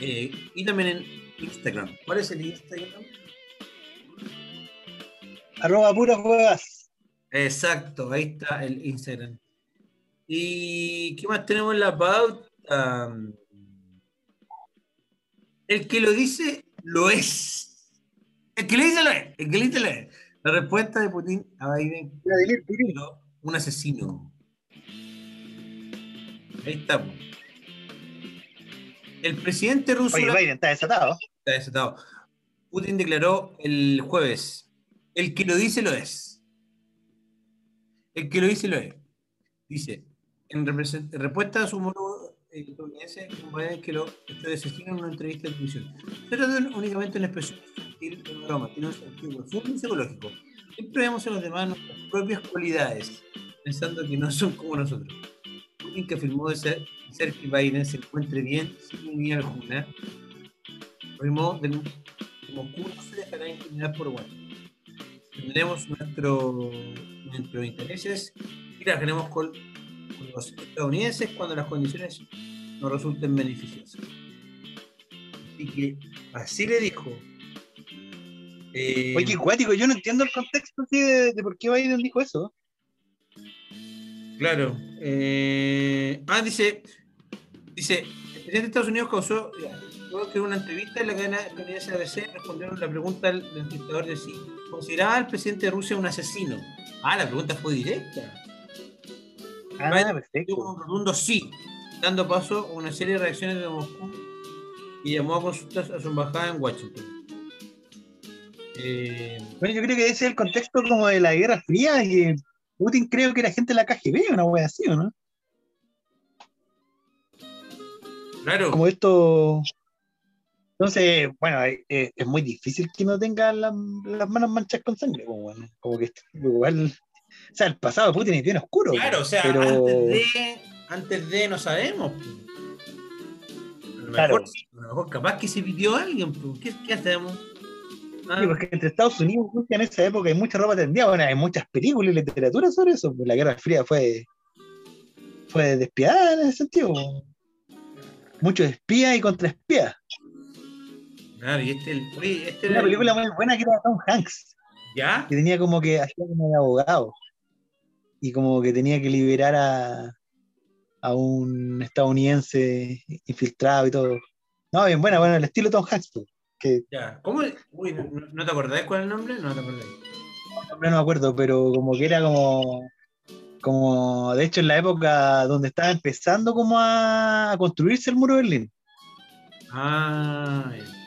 eh, y también en Instagram. ¿Cuál es el Instagram? Arroba puras huevas. Exacto, ahí está el Instagram. ¿Y qué más tenemos en la pauta? El que lo dice, lo es. El que le dice, lo es. El que le dice, lo es. La respuesta de Putin a Biden. Un asesino. Ahí está. El presidente ruso. Oye, Biden está desatado. Está desatado. Putin declaró el jueves: el que lo dice, lo es. El que lo dice, lo es. Dice: en respuesta a su homólogo eh, estadounidense, que lo este asesino en una entrevista de televisión. Se trata únicamente una expresión sutil de una broma, tiene un sentido profundo y psicológico. Siempre vemos en los demás nuestras propias cualidades, pensando que no son como nosotros. Putin que afirmó de ser, que Biden se encuentre bien sin unir alguna, afirmó de como no se dejará por Washington. Tendremos nuestro, nuestros intereses y trabajaremos con, con los estadounidenses cuando las condiciones nos resulten beneficiosas. Así que así le dijo. Eh, Oye, qué cuático, yo no entiendo el contexto de por qué Biden dijo eso. Claro. eh, ah, dice, dice, el presidente de Estados Unidos causó, luego que en una entrevista en la cadena canadiense ABC respondieron la pregunta del entrevistador de si consideraba al presidente de Rusia un asesino. Ah, la pregunta fue directa. Ah, Biden perfecto. un rotundo sí, dando paso a una serie de reacciones de Moscú y llamó a consultas a su embajada en Washington. Eh, Bueno, yo creo que ese es el contexto como de la Guerra Fría, que Putin creo que era gente de la KGB, una wea así, ¿o no? claro. Como esto. Entonces, bueno, eh, eh, es muy difícil que no tenga la- las manos manchas con sangre, como, bueno, como que igual. O sea, el pasado de Putin es bien oscuro. Claro, o sea, pero... antes de antes de no sabemos. pues. A lo, Claro. mejor, a lo mejor capaz que se pidió a alguien, pues, ¿qué, qué hacemos? Ah, Sí, porque entre Estados Unidos y en esa época hay mucha ropa tendida, bueno, hay muchas películas y literatura sobre eso, pues la Guerra Fría fue, fue despiadada en ese sentido. Muchos espías y contraespías. Claro, y este, el, oye, este Una era el- película muy buena que era Tom Hanks, ¿Ya? que tenía como que hacía como de abogado y como que tenía que liberar a, a un estadounidense infiltrado y todo. No, bien buena, bueno, el estilo Tom Hanks, pues, que Ya. ¿Cómo? Uy, ¿no, no te acordás cuál es el nombre? No te acordás. no me acuerdo, pero como que era como, como, de hecho en la época donde estaba empezando como a, a construirse el muro de Berlín. Ah, ya.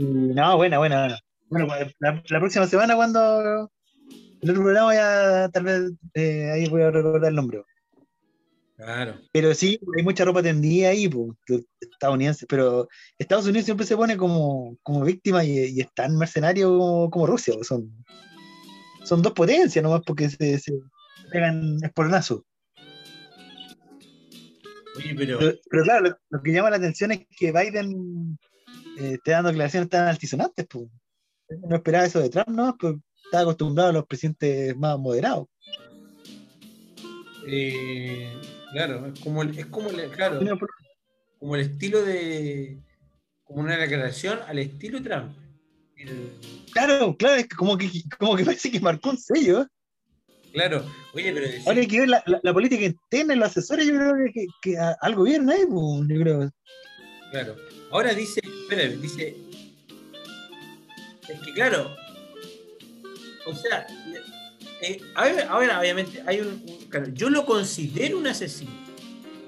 Y no, buena, buena, buena. Bueno, pues, la, la próxima semana cuando el otro programa ya tal vez eh, ahí voy a recordar el nombre. claro. Pero sí, hay mucha ropa tendida ahí, pues, de estadounidenses, pero Estados Unidos siempre se pone como, como víctima y, y es tan mercenario como, como Rusia, pues, son, son dos potencias nomás porque se, se pegan espolonazo. Oye, pero. Pero, pero claro, lo, lo que llama la atención es que Biden eh, esté dando declaraciones tan altisonantes, pues. No esperaba eso de Trump, ¿no? Pues estaba acostumbrado a los presidentes más moderados. eh, claro, es como el. Es como el claro. Como el estilo de. como una declaración al estilo Trump. El- Claro, claro, es como que, como que [laughs] parece que marcó un sello. claro, oye, pero decir- Ahora hay que ver la, la- la política interna los asesores, yo creo que, que, que a- al gobierno ahí, pues, yo creo. Claro. Ahora dice, espera, dice. Es que claro. O sea, eh, ahora, ahora, obviamente hay un, un- claro, yo lo considero un asesino.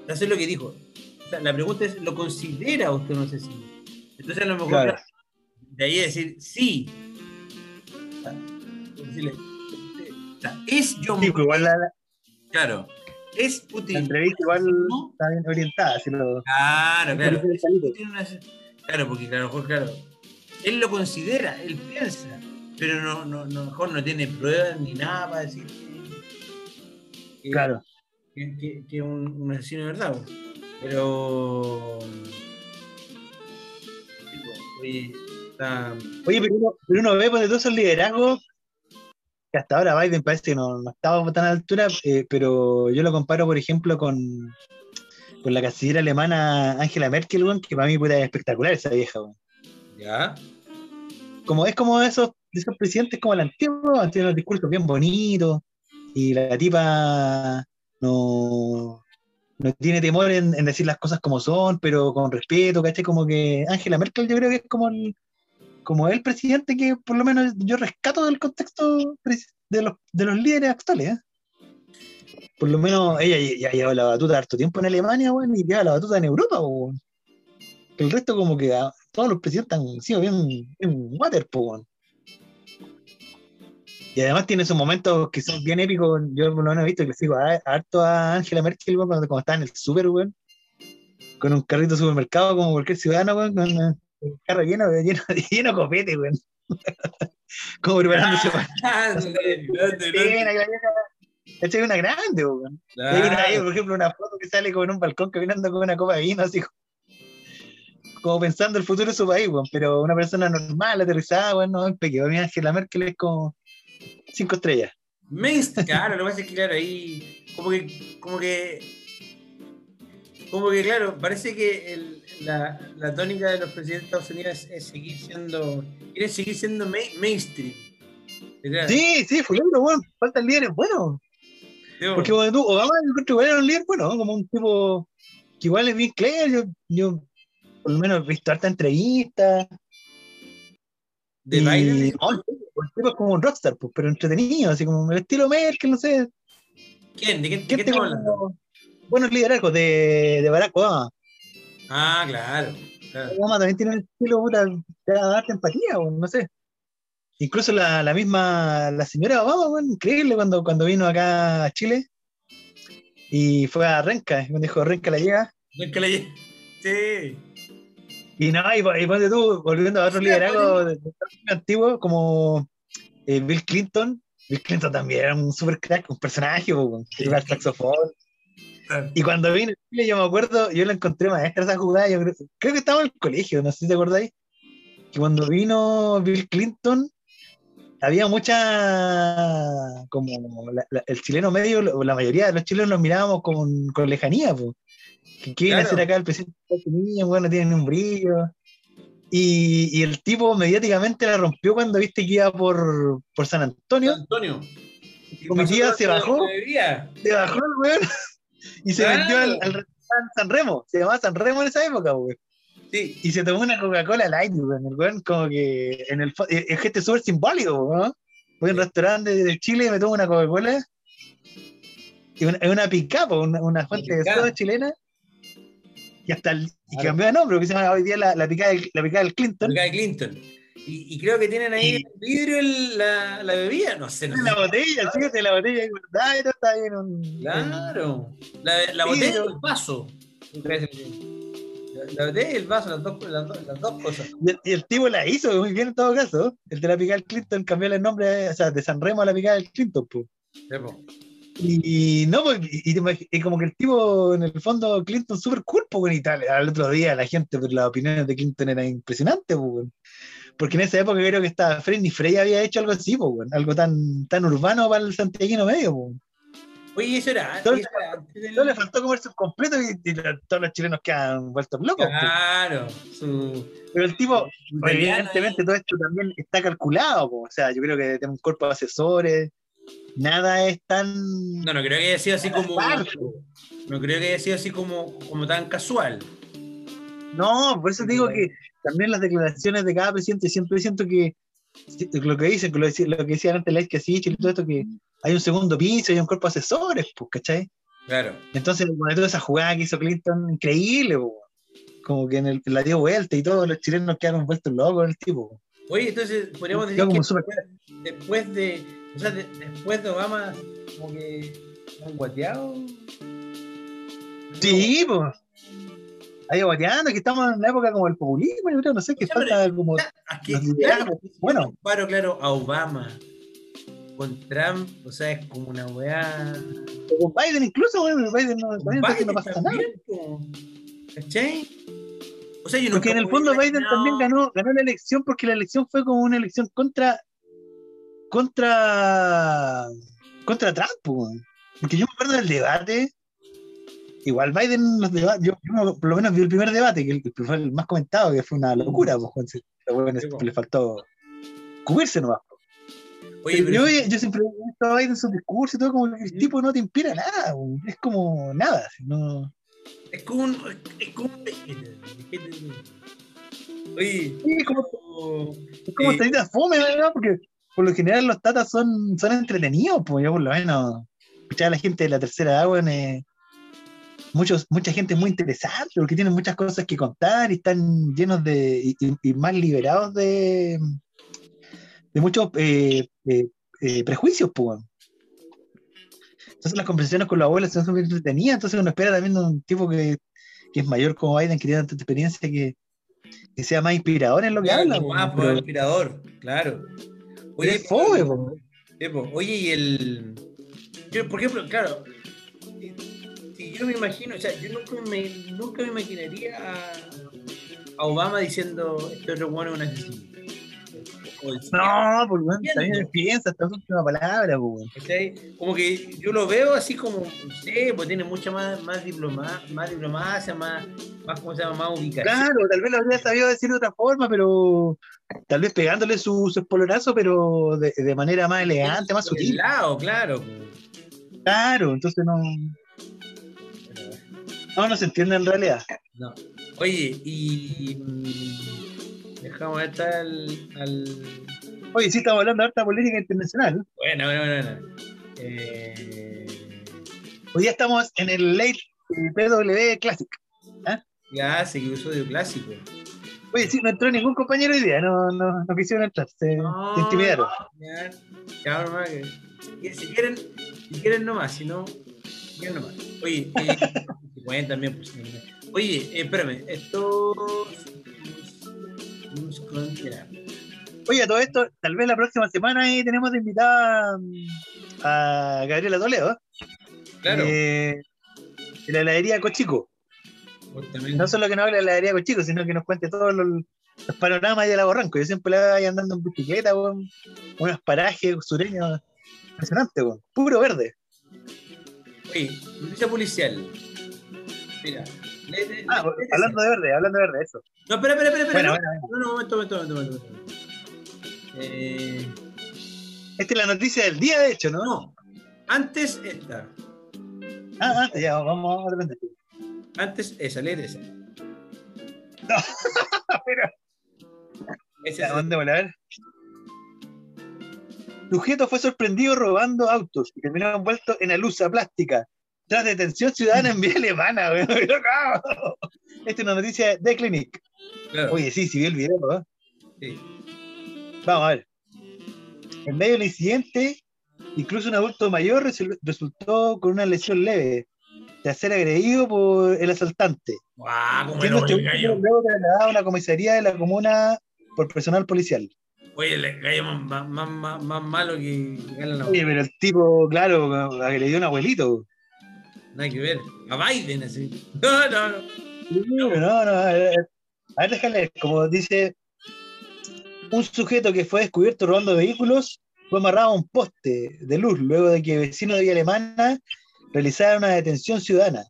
Eso es lo que dijo. O sea, la pregunta es, ¿lo considera usted un asesino? Entonces a lo mejor Claro. de ahí decir sí. O sea, decirle, o sea, es John Sí, pues igual la- Claro. Es Putin. la entrevista igual está bien orientada. Si lo, Claro, claro. Una- Claro, porque claro, mejor, claro. Él lo considera, él piensa, pero no, no, no, mejor no tiene pruebas ni nada para decir que, Claro. que, es un, un asesino de verdad. pues. Pero. oye, está- Oye, pero uno, pero uno ve pues, de todos esos liderazgos que hasta ahora Biden parece que no, no estaba tan a la altura, eh, pero yo lo comparo, por ejemplo, con, con la canciller alemana Angela Merkel, que para mí puta, es espectacular esa vieja. ¿Ya? Como, es como esos, esos presidentes como el antiguo, tiene unos discursos bien bonitos, y la tipa no, no tiene temor en, en decir las cosas como son, pero con respeto, ¿cachai? Como que Angela Merkel yo creo que es como el, como el presidente que por lo menos yo rescato del contexto de los, de los líderes actuales. ¿eh? Por lo menos ella ya lleva la batuta harto tiempo en Alemania, weón, y lleva la batuta en Europa, weón. El resto como que ah, todos los presidentes han sido bien, bien water, weón. Y además tiene esos momentos que son bien épicos. Yo por lo menos he visto que le sigo harto a Angela Merkel, cuando, cuando está en el súper, weón. Con un carrito de supermercado como cualquier ciudadano, weón, eh, el carro lleno, [laughs] lleno, lleno de copete, weón. como preparándose para [laughs] vieja- ¿cachai? Una grande, weón. Hay hay, por ejemplo, una foto que sale con un balcón caminando con una copa de vino, así como pensando el futuro de su país, weón. Pero una persona normal, aterrizada, weón, no, es pequeño. Mi Angela Merkel es como cinco estrellas. Claro, lo que pasa es que, claro, ahí como que, como que, como que, claro, parece que el- la, la tónica de los presidentes de Estados Unidos es, es seguir siendo, quieren seguir siendo main- mainstream. Literal. Sí, sí, fulano, weón. Faltan líderes buenos. Sí, bueno. Porque cuando tú, Obama, yo era un líder bueno, ¿no? como un tipo que igual es bien clear. Yo, yo por lo menos he visto harta entrevistas. ¿De y, Biden? no, el tipo- es como un rockstar, pues, pero entretenido, así como el estilo Merkel, no sé. ¿Quién? ¿De ¿Quién quién te hablando? Buenos liderazgos de, de Barack Obama. Ah, claro. claro. Obama también tiene un estilo puta, da darte empatía, weón, no sé. Incluso la, la misma, la señora Obama, weón, increíble cuando, cuando vino acá a Chile y fue a Renca, y cuando dijo Renca la llega. Ven que le- Sí. Y no, y, y ponte tú, volviendo a otro Sí, liderazgo de- de Estados Unidos antiguo, como eh, Bill Clinton. Bill Clinton también era un super crack, un personaje, que el saxofón. Y cuando vino a Chile, yo me acuerdo, yo la encontré maestra esa jugada, yo creo, creo que estaba en el colegio, no sé si te acordáis, que cuando vino Bill Clinton, había mucha, como la- la- el chileno medio, la mayoría de los chilenos los mirábamos con, con lejanía, pues. ¿Qué quiere Claro. hacer acá el presidente de Estados Unidos? Bueno, no tiene ni un brillo. Y, y el tipo mediáticamente la rompió cuando viste que iba por, por San Antonio. Antonio. Y comitiva se bajó, se bajó el weón y se Claro. metió al, al San Remo. Se llamaba San Remo en esa época, weón. Sí. Y se tomó una Coca-Cola Light, weón. El weón como que en el fo- es gente súper simbólico, ¿no? Voy a un restaurante de Chile y me tomo una Coca-Cola. Y una, una pick-up, una, una fuente de soda chilena. Y hasta el, y cambió de nombre, porque se llama hoy día la, la picada del, la picada del Clinton. Acá de Clinton. Y, y creo que tienen ahí el vidrio el- la, la bebida, no sé. No la sé. botella, fíjate la botella, ¿verdad? Esto está bien un. Claro. La, la Sí, botella y el vaso. La, la botella y el vaso, las dos, las dos, las dos cosas. Y el, y el tipo la hizo muy bien en todo caso. El de la picada del Clinton cambió el nombre, o sea, de San Remo a la picada del Clinton, pues. Sí. Y no, y, y como que el tipo, en el fondo, Clinton súper cool, pues, y tal. Al otro día la gente, pero las opiniones de Clinton eran impresionantes, pues. Porque en esa época creo que estaba Fred, ni Frey había hecho algo así, bueno, algo tan, tan urbano para el santiaguino medio, pues. Oye, eso era, Todo- eso era antes del- No le faltó comerse un completo y, todos los chilenos quedan vueltos locos. Claro, su. Pero el tipo, evidentemente, todo esto también está calculado. po. O sea, yo creo que tiene un cuerpo de asesores. Nada es tan. No, no creo que haya sido así como. No creo que haya sido así como, como tan casual. No, por eso digo que también las declaraciones de cada presidente siempre siento que lo que dicen, que lo, que decían antes Leite Casich y todo esto, que hay un segundo piso hay un cuerpo de asesores, pues, ¿cachai? Claro. Entonces, con toda esa jugada que hizo Clinton, increíble, po. como que en el, la dio vuelta y todos los chilenos quedaron vueltos locos en el tipo. Oye, entonces podríamos decir que después, después de. O sea, de- después de Obama, como que. Han guateado. Sí, pues. Ahí guateando, que estamos en la época como el populismo, yo creo, no sé, que falta como Aquí, liberales. Bueno, Paro, claro, a Obama con Trump, o sea, es como una weá. o con Biden incluso, bueno, Biden no, Biden que no pasa nada. O sea, yo Porque en el fondo Biden también ganó, ganó la elección porque la elección fue como una elección contra contra contra Trump, porque yo me acuerdo del debate. Igual Biden los debates, yo, yo por lo menos vi el primer debate, que el- fue el más comentado, que fue una locura, pues, bueno, le faltó cubrirse nomás. Oye, Pero yo, yo siempre he visto a Biden en sus discursos y todo, como que el tipo no te inspira nada, es como nada, no, Es como un. Es como un. Oye, Sí, es como, es como eh, fome, ¿verdad? Porque por lo general los tatas son, son entretenidos, pues yo por lo menos escuchaba a la gente de la tercera edad, weón, eh, muchos, mucha gente muy interesante, porque tienen muchas cosas que contar y están llenos de, y, más liberados de, de muchos eh, eh, eh, prejuicios, pues. Entonces las conversaciones con los abuelos son súper entretenidas, entonces uno espera también de un tipo que, que es mayor como Biden, que tiene tanta experiencia, que, que sea más inspirador en lo que Claro, habla. más pero- inspirador, claro. es fome, po. Sí, po. Oye, y el. Yo, por ejemplo, claro. Me imagino, o sea, yo nunca me, nunca me imaginaría a, a Obama diciendo este otro bueno es un asesino. No, por weón, también piensa hasta su última palabra. ¿cachai? Como que yo lo veo así como, no sé, pues tiene mucha más, más, diploma, más diplomacia, más, más, ¿cómo se llama? Más ubicación. Claro, tal vez lo habría sabido decir de otra forma, pero tal vez pegándole su, su espolonazo, pero de, de manera más elegante, más sutil. lado, claro. Claro, entonces no. No, no se entiende en realidad. No. Oye, y. mm, Dejamos esta al. al... Oye, sí, estamos hablando de harta política internacional. Bueno, bueno, bueno. Eh, Hoy día estamos en el late eh, PW Classic. ya, sí, episodio clásico. Oye, sí, no entró ningún compañero hoy día, no, no, no quisieron entrar, se, se intimidaron. Ya, que si quieren, si quieren nomás, si no, si quieren nomás. Oye, eh, [laughs] pueden también, pues. Oye, eh, espérame, esto. Con- Oye, a todo esto, tal vez la próxima semana ahí tenemos de invitada mm, a Gabriela Toledo. Claro. Eh, de la heladería Cochico. No solo que nos hable de la heladería Cochico, sino que nos cuente todos los, los panoramas de la Borranco. Yo siempre la voy andando en bicicleta, weón, unos parajes sureños impresionantes, weón. Puro verde. Oye, noticia policial. Mira. le- le- Ah, le- hablando de verde, hablando de verde, eso. No, espera, espera, espera. espera. Bueno, no, no, no, momento, momento, momento, momento. Eh, Esta es la noticia del día, de hecho, ¿no? no, antes esta. Ah, antes, ya, vamos a repente. Antes esa, léete esa. [laughs] Pero, Esa ya, es- mandémosla, a ver. Sujeto fue sorprendido robando autos y terminó envuelto en alusa plástica. Tras detención ciudadana en vía alemana, weón. Esta es una noticia de Clinic. claro, Oye, sí, sí vi el video, ¿no? sí. Vamos a ver. En medio del incidente, incluso un adulto mayor resul- resultó con una lesión leve de ser agredido por el asaltante. Guau, Siendo no, este luego trasladado a una comisaría de la comuna por personal policial. Oye, el gallo más, más, más, más malo que la Oye, pero el tipo, claro, agredió a un abuelito. Nada que ver. A Biden, así. [laughs] No, no, no. A ver, a ver, déjale, como dice, un sujeto que fue descubierto robando vehículos fue amarrado a un poste de luz luego de que vecinos de Alemana realizar una detención ciudadana.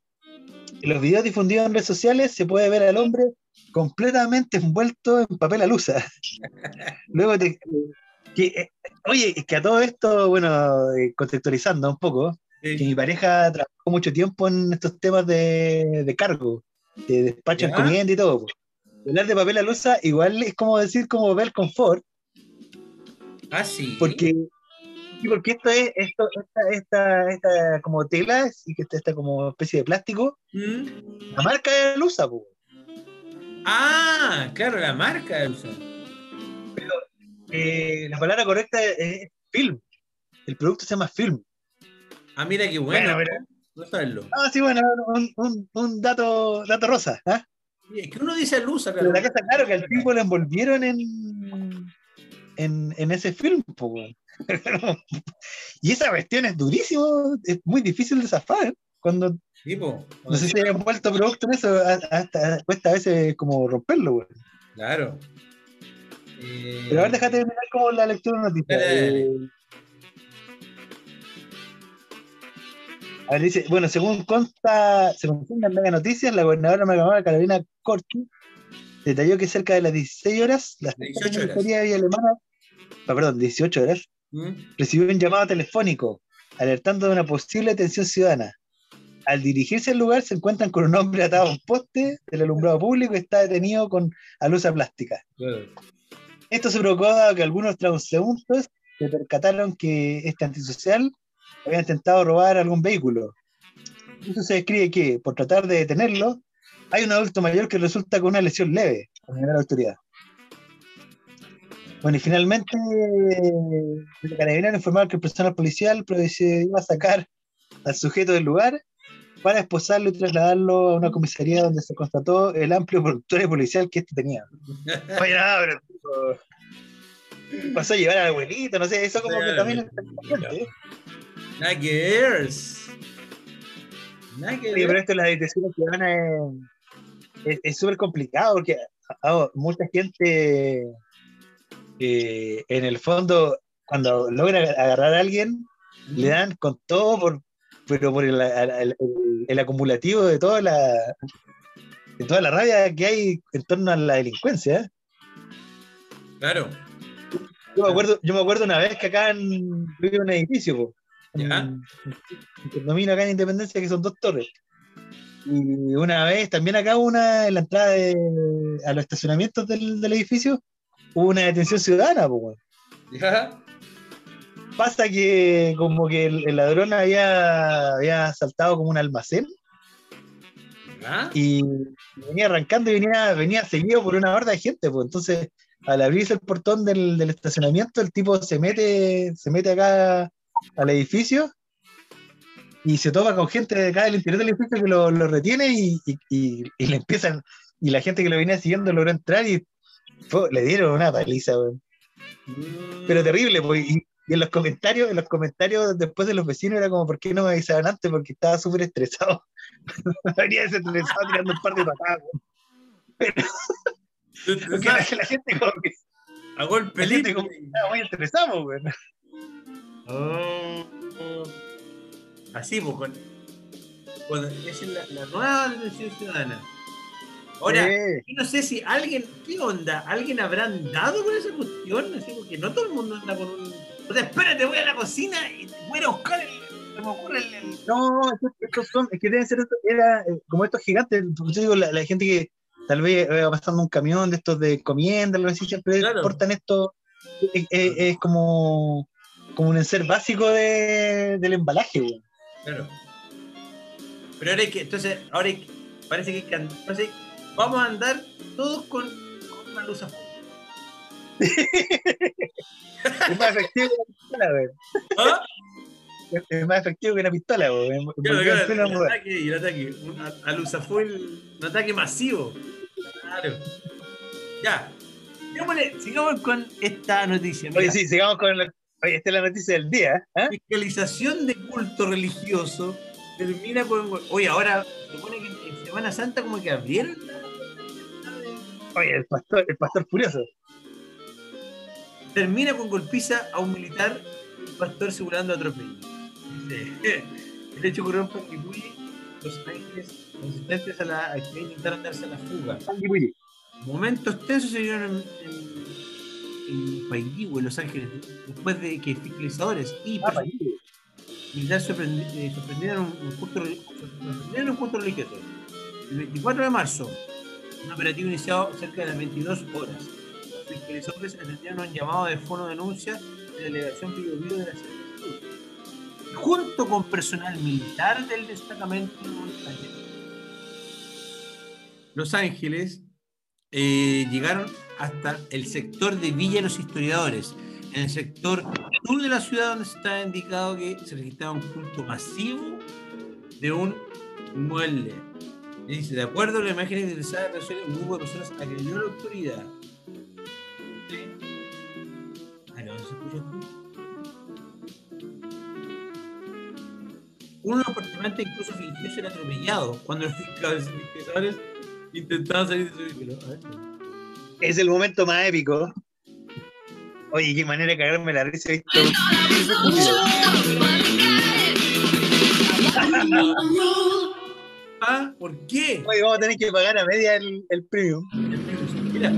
En los videos difundidos en redes sociales se puede ver al hombre completamente envuelto en papel alusa. [laughs] Luego te- que, eh, oye, que a todo esto, bueno, eh, contextualizando un poco, que mi pareja trabajó mucho tiempo en estos temas de, de cargo, de despacho encomienda y todo. Hablar de papel alusa igual es como decir como ver confort, Ah, sí. porque, porque esto es esto, esta, esta, esta como tela y que esta, esta como especie de plástico, ¿Mm? la marca es Alusa, po. Ah, claro, la marca de Alusa. Eh, la palabra correcta es, es film. El producto se llama film. Ah, mira qué bueno. Bueno, No saberlo. Ah, sí, bueno, un, un, un dato, dato rosa. ¿ah? Es que uno dice Alusa, Pero claro. claro, que al tipo lo envolvieron en, en, en ese film. po, weón. [laughs] y esa cuestión es durísimo, es muy difícil de zafar. Cuando, Tipo, no sé si hay envuelto producto en eso, hasta cuesta a veces como romperlo. weón. Claro. Eh, Pero a ver, déjate terminar como la lectura de noticia. A ver, dice, bueno, según consta, se confirma en Mega Noticias, la gobernadora Magamara Carolina Corti detalló que cerca de las 16 horas, la 18 horas. Secretaría de Vía Alemana, perdón, 18 horas, ¿Mm? recibió un llamado telefónico alertando de una posible detención ciudadana. Al dirigirse al lugar se encuentran con un hombre atado a un poste del alumbrado público y está detenido con alusa plástica. Claro. Esto se provocó dado que algunos transeúntes se percataron que este antisocial había intentado robar algún vehículo. Eso se describe que, por tratar de detenerlo, hay un adulto mayor que resulta con una lesión leve, a de autoridad. Bueno, y finalmente, el carabinero informaron que el personal policial procedió a sacar al sujeto del lugar para esposarlo y trasladarlo a una comisaría donde se constató el amplio prontuario policial que este tenía. Oye, no, pero pasó a llevar al abuelito, no sé, eso como que también es ¿eh? Nada que ver. Nada que Oye, pero esto de la detención ciudadana es- es súper complicado porque ah, mucha gente eh, en el fondo cuando logra agarrar a alguien le dan con todo por pero por el, el- el- el acumulativo de toda la de toda la rabia que hay en torno a la delincuencia ¿eh? Claro. yo me acuerdo yo me acuerdo una vez que acá en en un edificio po, Ya. un condominio acá en Independencia que son dos torres y una vez también acá una en la entrada de- a los estacionamientos del, del edificio hubo una detención ciudadana. ¿Ya? pasa que como que el, el ladrón había, había saltado como un almacén y venía arrancando y venía, venía seguido por una horda de gente, pues entonces al abrirse el portón del, del estacionamiento el tipo se mete, se mete acá al edificio y se topa con gente de acá del interior del edificio que lo, lo retiene y, y- y- y le empiezan, y la gente que lo venía siguiendo logró entrar y fue- le dieron una paliza, pero terrible, pues, y, en los comentarios, en los comentarios después de los vecinos era como, ¿por qué no me avisaban antes? Porque estaba súper estresado. [laughs] Venía desestresado tirando un par de patadas. Porque [laughs] la, la gente como que, A golpe la gente como que estaba muy estresado. Oh. Así, pues, con, con- es la, la nueva ciudadana. Ahora, Sí. yo no sé si alguien, ¿qué onda? ¿Alguien habrá andado con esa cuestión? Así, porque no todo el mundo anda con un. O sea, espérate, voy a la cocina y voy a buscar el. Se me ocurre el. el- No, estos, son, es que deben ser, estos- era eh, como estos gigantes, porque yo digo, la, la gente que tal vez va pasando un camión de estos de comienda, algo así, siempre Claro. portan esto, es, es- es como, como un ser básico de, del embalaje, weón. Claro. Pero ahora hay que. Entonces, ahora hay que- parece que que vamos a andar todos con, con una luz azul. [laughs] Es más efectivo que una pistola, weón. ¿Ah? Es- más efectivo que una pistola, weón. Claro, claro, lugar. ataque y el ataque. Un, a, a luz azul, un ataque masivo. Claro. Ya. Sigámosle- sigamos con esta noticia. Oye, mira. sí, sigamos con la, oye, esta es la noticia del día, ¿eh? Fiscalización de culto religioso termina con. Oye, ahora se supone que en Semana Santa como que abrieron. Oye, el pastor, el pastor furioso. Termina con golpiza a un militar y un pastor simulando atropello. Dice, [laughs] El hecho ocurrió en Panguipulli, Los Ángeles, los asistentes a la intentaron darse a la fuga. Momentos tensos se dieron en, en, en Painguihue, en Los Ángeles, después de que fiscalizadores y Ah, personal militar sorprendi- eh, sorprendieron un, un culto, sorprendieron un culto religioso. El 24 de marzo, un operativo iniciado cerca de las 22 horas. Los fiscalizadores atendieron un llamado de fono denuncia de la delegación Pío de la Secretaría de Salud junto con personal militar del destacamento de. Los Ángeles eh, llegaron hasta el sector de Villa Los Historiadores, en el sector sur de la ciudad donde estaba indicado que se registraba un culto masivo de un mueble. Y dice, de acuerdo a las imágenes utilizadas en relación, un grupo de personas agredió a la autoridad. ¿Sí? Ah, ¿se? Uno de los participantes incluso fingió ser atropellado cuando los fiscalizadores intentaban salir de su ver. Es el momento más épico. Oye, qué manera de cagarme la risa. ¿viste? Ah, ¿por qué? Oye, vamos a tener que pagar a media el, el premium. Mira,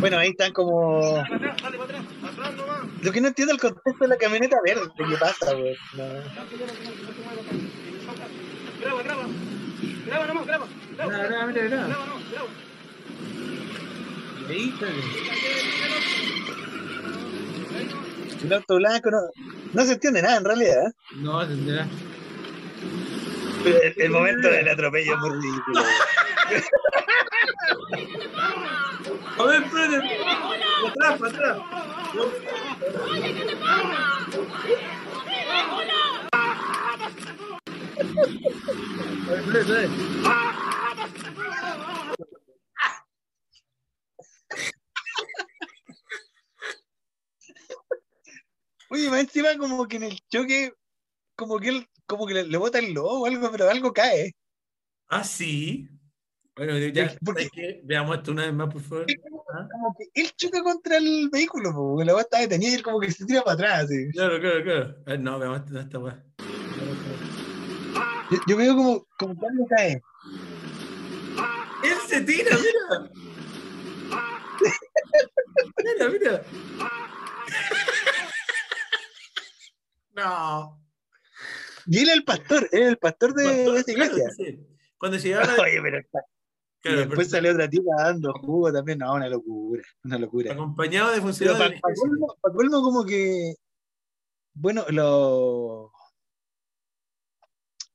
Bueno, ahí están como. Lo que no entiendo el contexto de la camioneta verde. ¿Qué pasa, güey? No. Graba, graba. Graba nomás, graba. Graba, Graba, graba, graba. Graba, no, graba. Ahí está. El auto blanco no, no se entiende nada en realidad. ¿eh? No, se. Pero el, el momento del atropello es muy ridículo. [laughs] A ver. Para atrás, para atrás. A ver, espérate, espérate. Oye, más encima como que en el choque, como que él, como que le, le bota el lobo o algo, pero algo cae. Ah, sí. Bueno, ya, ¿sabes qué? Veamos esto una vez más, por favor. ¿Ah? Como que él choca contra el vehículo, po, porque la weá está detenida y él como que se tira para atrás. así. Claro, claro, claro. Ver, no, veamos esta, esta weá. Yo, yo veo como, como algo cae. Él se tira, mira. Mira, mira. No. Y él es el pastor, él es el pastor de, de esa Claro, iglesia. sí. Cuando [laughs] Oye, pero está- y Claro, después pero- salió otra tipa dando jugo también. No, una locura, una locura. acompañado de funcionarios para ejército. colmo, como que, bueno, los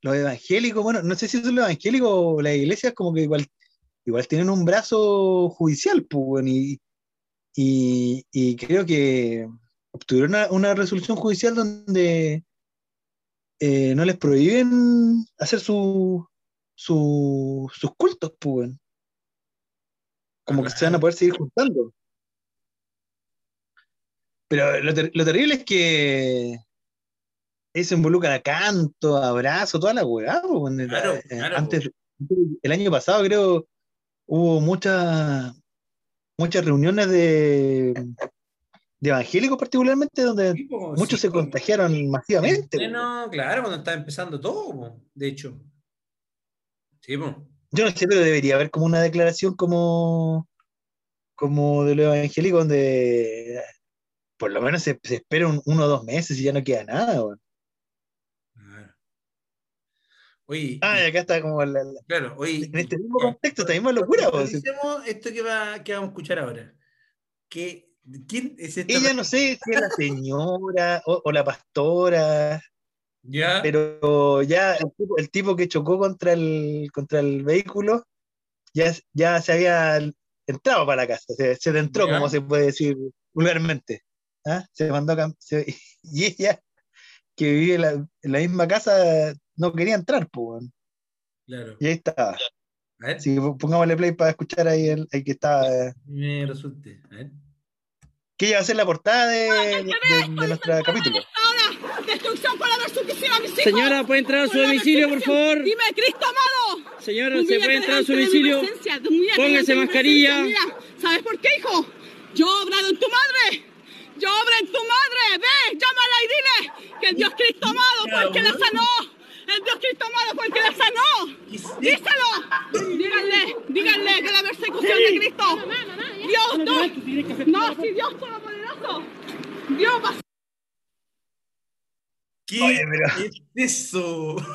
los evangélicos, bueno, no sé si son los evangélicos o las iglesias como que igual, igual tienen un brazo judicial, pues, y, y, y creo que obtuvieron una, una resolución judicial donde eh, no les prohíben hacer su, su- sus cultos, pues, como que se van a poder seguir juntando. Pero lo, ter- lo terrible es que eso involucra a canto, abrazo, toda la weá. Claro, Eh, claro, Antes, el año pasado creo hubo muchas muchas reuniones de, de evangélicos particularmente donde po, muchos sí, se po. contagiaron masivamente. claro, cuando estaba empezando todo, de hecho. Sí. Yo no sé, pero debería haber como una declaración como, como de los evangélicos donde por lo menos se, se espera un- uno o dos meses y ya no queda nada. weón. Oye, Ah, y acá está como la- la- claro, oye. en este mismo contexto, esta misma locura. po. Analicemos esto que, va, que vamos a escuchar ahora. Que, ¿Quién es esta Ella no sé si es la señora o, o la pastora, Ya. pero ya el tipo, el tipo que chocó contra el, contra el vehículo ya, ya se había entrado para la casa, se, se entró, Ya. como se puede decir vulgarmente. ¿ah? Se mandó a se- y ella, que vive en la, en la misma casa, no quería entrar, pues. Claro. y ahí estaba. A ver. Sí, pongámosle play para escuchar ahí el, el que estaba. eh, Me resulte. A ver. Que ella va a ser la portada de, de, de nuestro capítulo. Ahora, destrucción para ver su piscina a mis hijos. Señora, ¿puede entrar a su domicilio, por favor? Dime, Cristo amado. Señora, ¿se puede entrar a su domicilio? Póngase mascarilla. ¿sabes por qué, hijo? Yo he obrado en tu madre. Yo obré en tu madre. Ve, llámala y dile que el Dios Cristo amado fue el que la sanó. El Dios Cristo amado fue el que la sanó. Díselo. Díganle, díganle que la persecución de Cristo. Dios, no. No, si Dios todopoderoso. Dios va a ¿Qué Oye, pero- es eso? [laughs]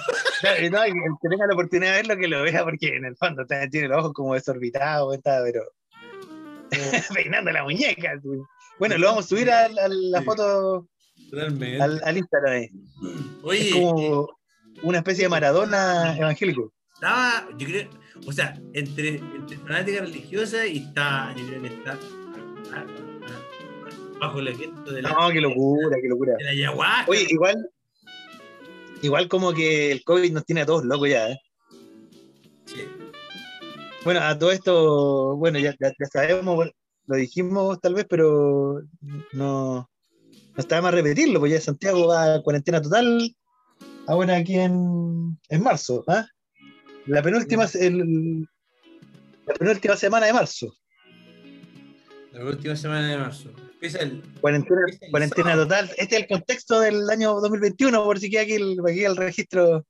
No, y el que tenga la oportunidad de verlo, que lo vea, porque en el fondo tiene los ojos como desorbitados, está, pero [laughs] peinando la muñeca. Bueno, lo vamos a subir a, a la foto Totalmente. al, al Instagram. ahí. Oye, es como una especie de Maradona evangélico. estaba, yo creo, o sea, entre, entre fanática religiosa y está, yo creo que está bajo el efecto de la, No, qué locura, qué locura. de la ayahuasca. Oye, igual, igual como que el COVID nos tiene a todos locos ya, ¿eh? Sí. Bueno, a todo esto, bueno, ya, ya, ya sabemos, lo dijimos tal vez, pero no, no está de más repetirlo, pues ya Santiago va a cuarentena total ahora aquí en, en marzo, ¿ah? La penúltima, el- la penúltima semana de marzo. La última semana de marzo. El. Cuarentena, cuarentena total. Este es el contexto del año 2021, por si queda aquí el, aquí el registro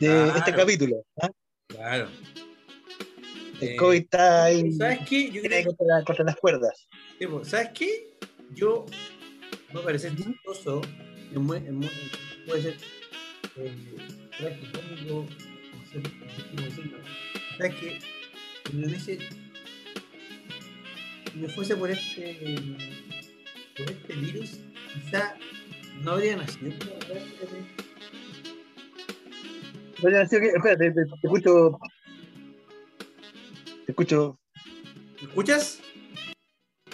de Claro. este capítulo. ¿ah? Claro. El Eh, COVID está ahí ¿Sabes qué? Yo creo contra, contra las cuerdas. Pues, ¿Sabes qué? Yo me parece chistoso, es muy- es muy- puede ser eh, tragicómico, no sé cómo decirlo. ¿Sabes qué? Si me fuese por este, por este virus, quizá no habría nacido. Oye, Nacio, ¿qué? Espérate, te, te- te escucho. Te escucho. ¿Me escuchas?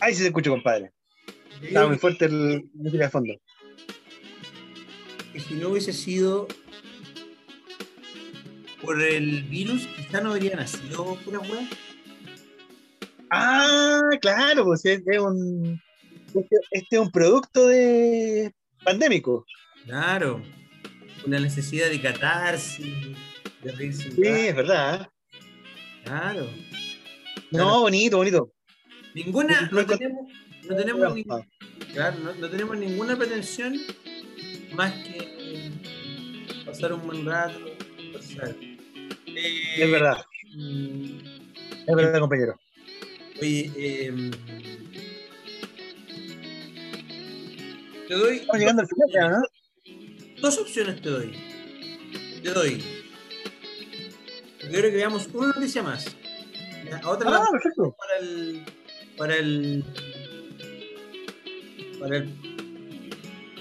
Ahí sí te escucho, compadre. Está muy fuerte el música de fondo. que si no hubiese sido por el virus, quizá no habría nacido pura weá. Ah, claro, pues es, es un. Este, este es un producto de pandémico. Claro. Una necesidad de catarsis, de reírse Sí, es verdad. ¿eh? Claro. No, bonito, bonito. Ninguna, No tenemos, no tenemos, ni- claro, no, no tenemos ninguna pretensión más que pasar un buen rato. pasar. Eh, Es verdad. mm, Es verdad, compañero. Oye, eh, te doy Estamos llegando al final ¿no? dos opciones te doy. Te doy. Yo quiero que veamos una noticia más. La otra la Ah, perfecto. para el para el para el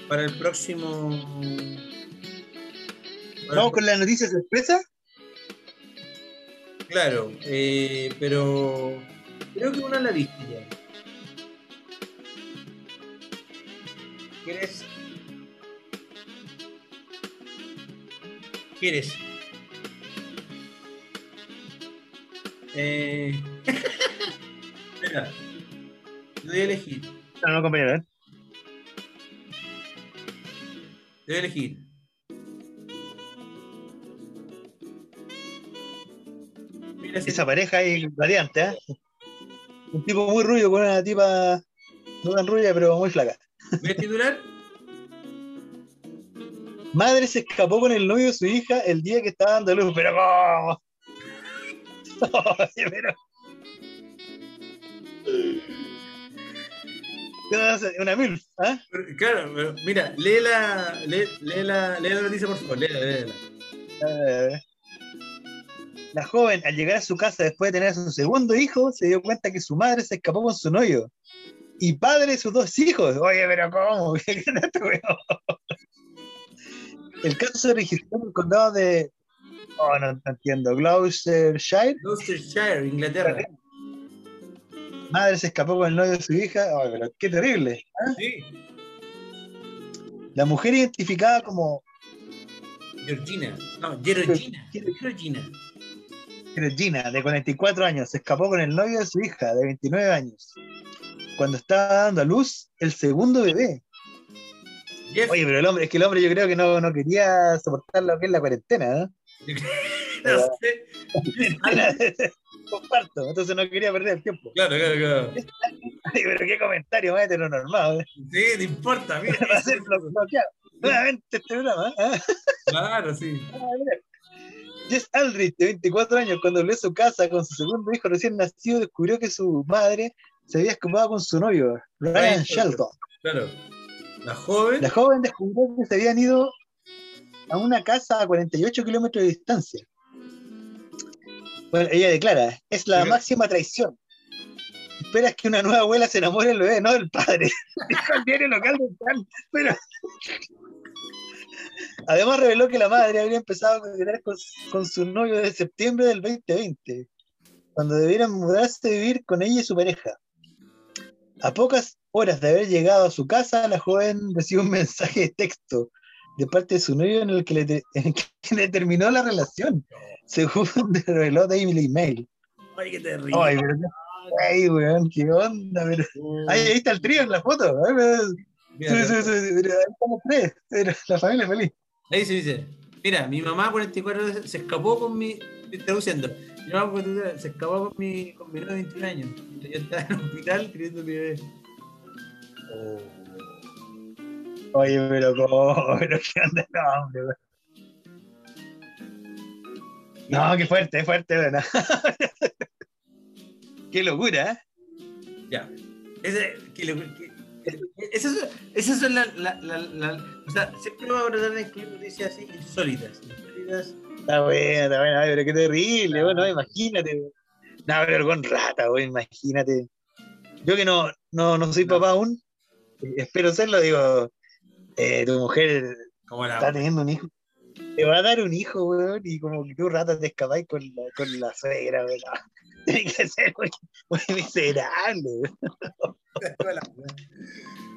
para el próximo para Vamos el- con las noticias sorpresa. claro eh, pero creo que una la viste ya ¿quieres? ¿quieres? eh [laughs] Mira, te voy a elegir No, no, compañero, ¿eh? te voy a elegir Mira Esa pareja ahí variante, ¿eh? Un tipo muy rubio con una tipa no tan rubia, pero muy flaca. ¿Ves titular? Madre se escapó con el novio de su hija el día que estaba dando luz, pero ¿cómo? Oye, [laughs] pero. ¿Qué vas a? Una mil, ¿ah? Pero, Claro, pero mira, lee la, lee, lee la, lee la noticia, por favor, léela, léela. Eh, La joven, al llegar a su casa después de tener a su segundo hijo, se dio cuenta que su madre se escapó con su novio y padre de sus dos hijos. Oye, pero ¿cómo? [laughs] El caso se registró en el condado de. Oh, no, no entiendo. Gloucestershire. Gloucestershire, Inglaterra. Madre se escapó con el novio de su hija. Oh, pero qué terrible. ¿ah? Sí, La mujer identificada como Georgina. No, Georgina. Georgina. Regina, de 44 años, se escapó con el novio de su hija, de 29 años. cuando estaba dando a luz el segundo bebé. Oye, pero el hombre, es que el hombre yo creo que no, no quería soportar lo que es la cuarentena, ¿no? [laughs] No sé. [laughs] Comparto, entonces no quería perder el tiempo. Claro, claro, claro. [laughs] Ay, pero qué comentario más heteronormado. ¿eh? Sí, no importa, mira. Va a ser blo- bloqueado. Nuevamente este programa. ¿eh? Claro, sí. Jess Aldrich, de 24 años, cuando volvió a su casa con su segundo hijo recién nacido, descubrió que su madre se había escapado con su novio, Ryan Shelton. Claro. La joven. La joven descubrió que se habían ido a una casa a 48 kilómetros de distancia. Bueno, ella declara, es la máxima traición. Esperas que una nueva abuela se enamore del bebé, no del padre. [laughs] Dijo el diario local plan. Pero... Además reveló que la madre habría empezado a coquetear con, con su novio desde septiembre del 2020, cuando debieran mudarse a vivir con ella y su pareja. A pocas horas de haber llegado a su casa, la joven recibe un mensaje de texto de parte de su novio en el que le, te- [laughs] en el que le terminó la relación, según [laughs] reveló Daily Mail. Ay, qué terrible. Ay, pero ay, weón, qué onda, pero... Ahí, ahí está el trío en la foto. ay, pero- Mira, Sí, sí, sí, ahí estamos tres, la familia es feliz. Ahí se dice, mira, mi mamá 44 veces se escapó con mi, traduciendo, mi mamá 44 veces se escapó con mi, con mi de 21 años, yo estaba en el hospital criando a mi bebé. Oye, pero cómo, [laughs] pero qué onda, no, hombre, weón. No, qué fuerte, qué fuerte, weón. [laughs] Qué locura, ¿eh? Ya. Ese, que le- son- esas son las, la, la, la- o sea, siempre vamos a tratar de incluir noticias así insólitas, insólitas. Está bueno, está bueno, ay, pero qué terrible, bueno, imagínate. No, pero con rata, weón, imagínate. Yo que no, no, no soy papá aún, eh, espero serlo, digo, eh, tu mujer Como la- está teniendo un hijo. Te va a dar un hijo, weón, y como que tú rata te escapáis con la, con la suegra, weón. [laughs] Tiene que ser muy, muy miserable, weón.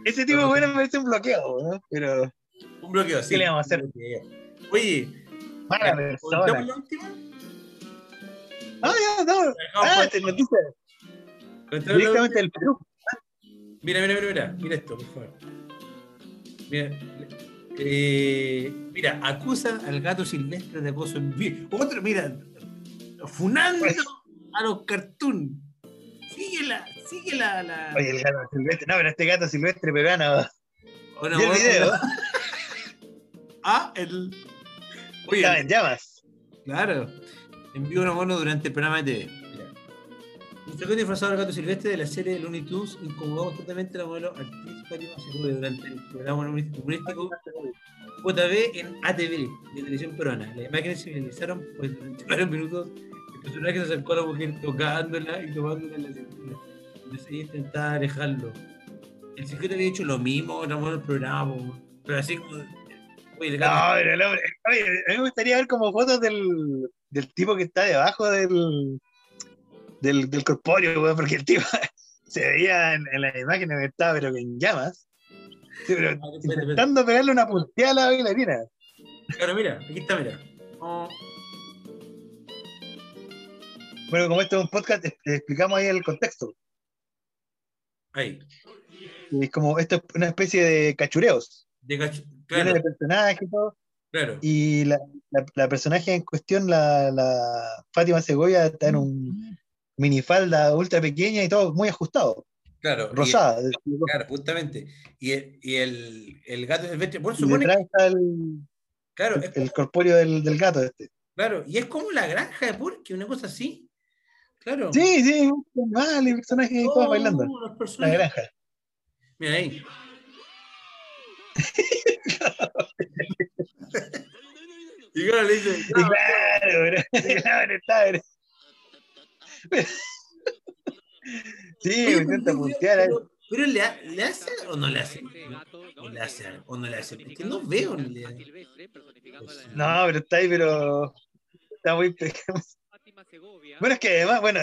Ese tipo weón me parece un bloqueo, weón, pero Un bloqueo, sí. ¿qué le vamos a hacer? Oye, Mala ¿contamos persona. la última? Ah, ya, no. Ah, te noticia. ¿Contamos la Directamente del Perú. Mira, mira, mira, mira, mira esto, por favor. Mira, eh, mira, acusa al gato silvestre de acoso en vivo. Otro, mira, funando a los cartoon. Síguela, síguela la. Oye, el gato silvestre. No, pero este gato silvestre peruano. O no, ¿Y el video? [laughs] Ah, el. Estaba en llamas. Claro. Envió una mano durante el programa de TV. Un frecuente disfrazado del gato silvestre de la serie Looney Tunes incomodó constantemente a la modelo actriz Fátima Segovia durante el programa humorístico JB en ATV de televisión peruana. Las imágenes se viralizaron pues durante varios minutos el personaje se acercó a la mujer tocándola y tomándola en la cintura. Alejarlo. El sujeto había hecho lo mismo grabó el programa, pero así como. Oye, el No, gato- pero el hombre. Oye, a mí me gustaría ver como fotos del, del tipo que está debajo del, del, del corpóreo, weón, porque el tipo [laughs] se veía en, en las imágenes que estaba, pero en llamas. Sí, pero intentando pegarle una punteada a la bailarina. Claro, mira, aquí está, mira. Oh, Bueno, como esto es un podcast, eh, explicamos ahí el contexto. ahí. Es como, esto es una especie de cachureos. De Viene claro, de y todo. claro. Y la, la, la personaje en cuestión, la, la Fátima Segovia, está en un minifalda ultra pequeña y todo muy ajustado. Claro, Rosada. claro, justamente. Y el, y el, el gato bueno, Y supone que, el, claro, el, es, el corpóreo del, del gato este. claro, y es como la granja de Porky, una cosa así. Claro. Sí, sí, personajes y todos Oh, bailando. los La personajes. granja. Mira ahí. [laughs] y claro, le dice, Y claro, [laughs] claro, está, bro. [laughs] Sí, me intenta puntear ahí. pero, pero le, ha- le hace o no le hace. O le hace, o no le hace. Porque no veo en realidad. No, pero está ahí, pero está muy pequeño. Bueno, es que además, bueno,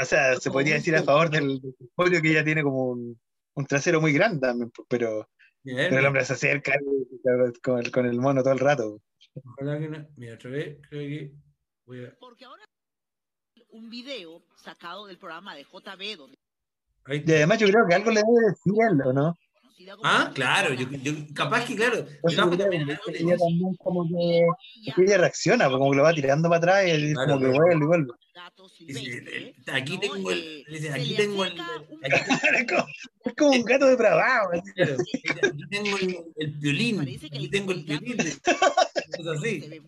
o sea, se podría decir a favor del corpóreo que ella tiene como un, un trasero muy grande también, pues, pero, Mira, pero el hombre se acerca con el, con el mono todo el rato. Ojalá que no. Mira, otra vez, creo que voy a. un video sacado del programa de JB donde Y además yo creo que algo le debe decir él, ¿o no? Ah, claro, yo, yo- capaz que claro. Pues creo también- que ella también como que, que ella reacciona, pues como que lo va tirando para atrás y él Claro, como que vuelve y vuelve. aquí tengo el, aquí tengo el, aquí es, como, es como un gato depravado. Claro, aquí tengo el, el violín, aquí tengo el violín. [laughs] Es así.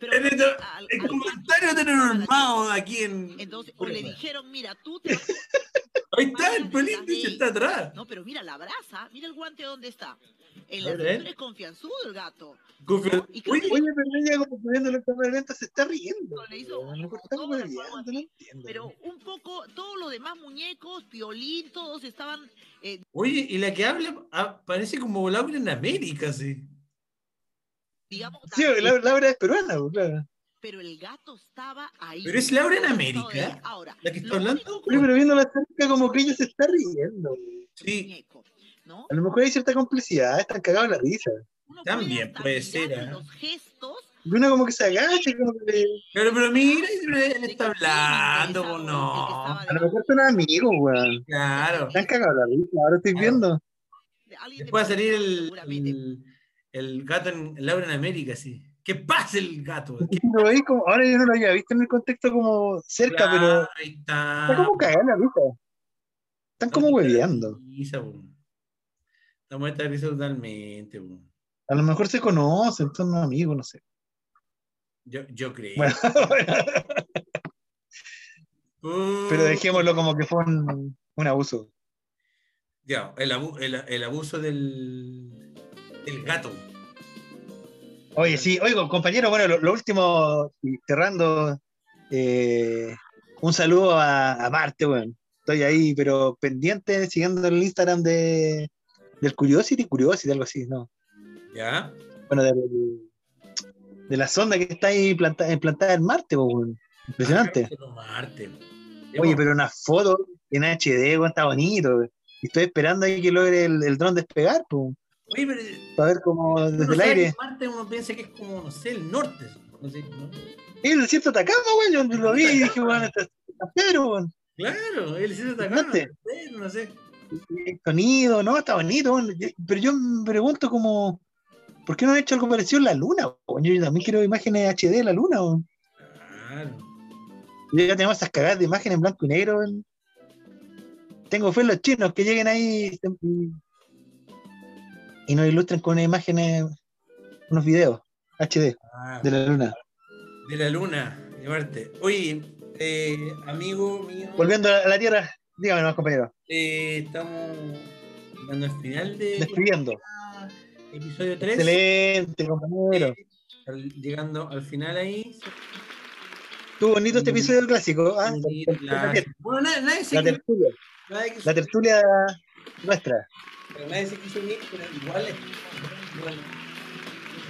En esto- el comentario de normado aquí en. Entonces, o le dijeron, mira, tú te [laughs] Ahí está, el violín dice, está atrás. No, pero mira la brasa, mira el guante dónde está. En la cintura es confianzudo el gato. Confia- Y Oye, que oye, pero ella como viendo el evento se está riendo. le hizo no así, entiendo. pero un poco, todos los demás muñecos, Piolín, todos estaban eh, Oye, y la que habla ah, parece como Laura en América, sí. Digamos, Sí, la- Laura es peruana, pues, claro. pero el gato estaba ahí. Pero es Laura en América. Ahora, la que está hablando. Pero viéndola cerca como que ella se está riendo. Sí, A lo mejor hay cierta complicidad, están cagados en la risa. también puede ser. ¿ah? los gestos, Y uno como que se agacha, como que... Pero, pero mira, él está hablando, pues no. A lo mejor son amigos, weón. Claro. Están cagados en la risa, ahora estoy viendo. Después va a salir el, el, el gato en Laura en América, sí. ¿Qué pasa el gato? ¿Qué [laughs] Lo veis como, ahora yo no lo había visto en el contexto como cerca, pero ahí está. está como la risa. Están como hueveando. Po. Estamos esta risa totalmente, po. A lo mejor se conocen, son amigos, no sé. Yo, yo creo. Bueno, Uh, [laughs] pero dejémoslo como que fue un, un abuso. Ya, el, abu- el, el abuso del, del gato. Oye, sí, oigo, compañero, bueno, lo, lo último, cerrando, eh, un saludo a, a Marte, bueno. Estoy ahí, pero pendiente, siguiendo el Instagram de, del Curiosity, Curiosity, algo así, ¿no? ¿Ya? Bueno, de, la sonda que está ahí planta- implantada en Marte, weón. Impresionante. Marte. Oye, pero una foto en HD, weón, está bonito. estoy esperando ahí que logre el, el dron despegar, pues, Oye, pero para ver cómo desde el aire. Marte uno piensa que es como, no sé, el norte. No sé, ¿no? El desierto de Atacama, yo lo vi y dije, weón, está, Pedro, weón. Claro, él se está acá. Marte. No sé. el sonido, no, está bonito, pero yo me pregunto como, ¿por qué no han hecho algo parecido en la luna? Yo también quiero imágenes HD de la luna. Claro. Ya tenemos esas cagadas de imágenes en blanco y negro. Tengo fe en los chinos que lleguen ahí y, nos ilustren con unas imágenes, unos videos HD Ah, de la luna. de la luna, de Marte. Oye, eh, amigo mío. Volviendo a la Tierra, dígame más, compañero. eh, estamos llegando al final de Despidiendo. episodio 3. Excelente, compañero. Llegando al final ahí. Estuvo bonito este episodio clásico. ¿ah? La- bueno, nadie, nadie se La tertulia. nadie La tertulia nuestra. Pero nadie se quiso unir, pero igual es. Bueno,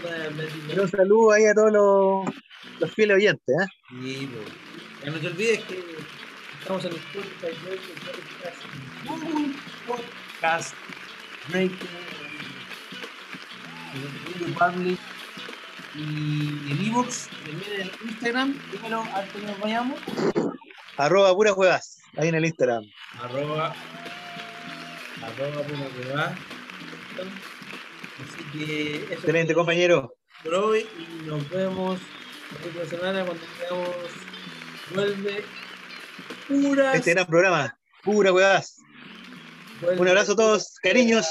bueno, un saludo ahí a todos los, los fieles oyentes. ¿eh? Sí, no te olvides que estamos en el podcast, Google Podcast Breaker, en Public y el Evox, también en Instagram. Dímelo antes que nos vayamos. Arroba puras huevas. Ahí en el Instagram. Arroba. Arroba pura que va. Así que eso Excelente, compañero. por hoy y nos vemos la próxima semana cuando tengamos vuelve puras Este gran programa. Pura huevas. Un abrazo a todos. Cariños.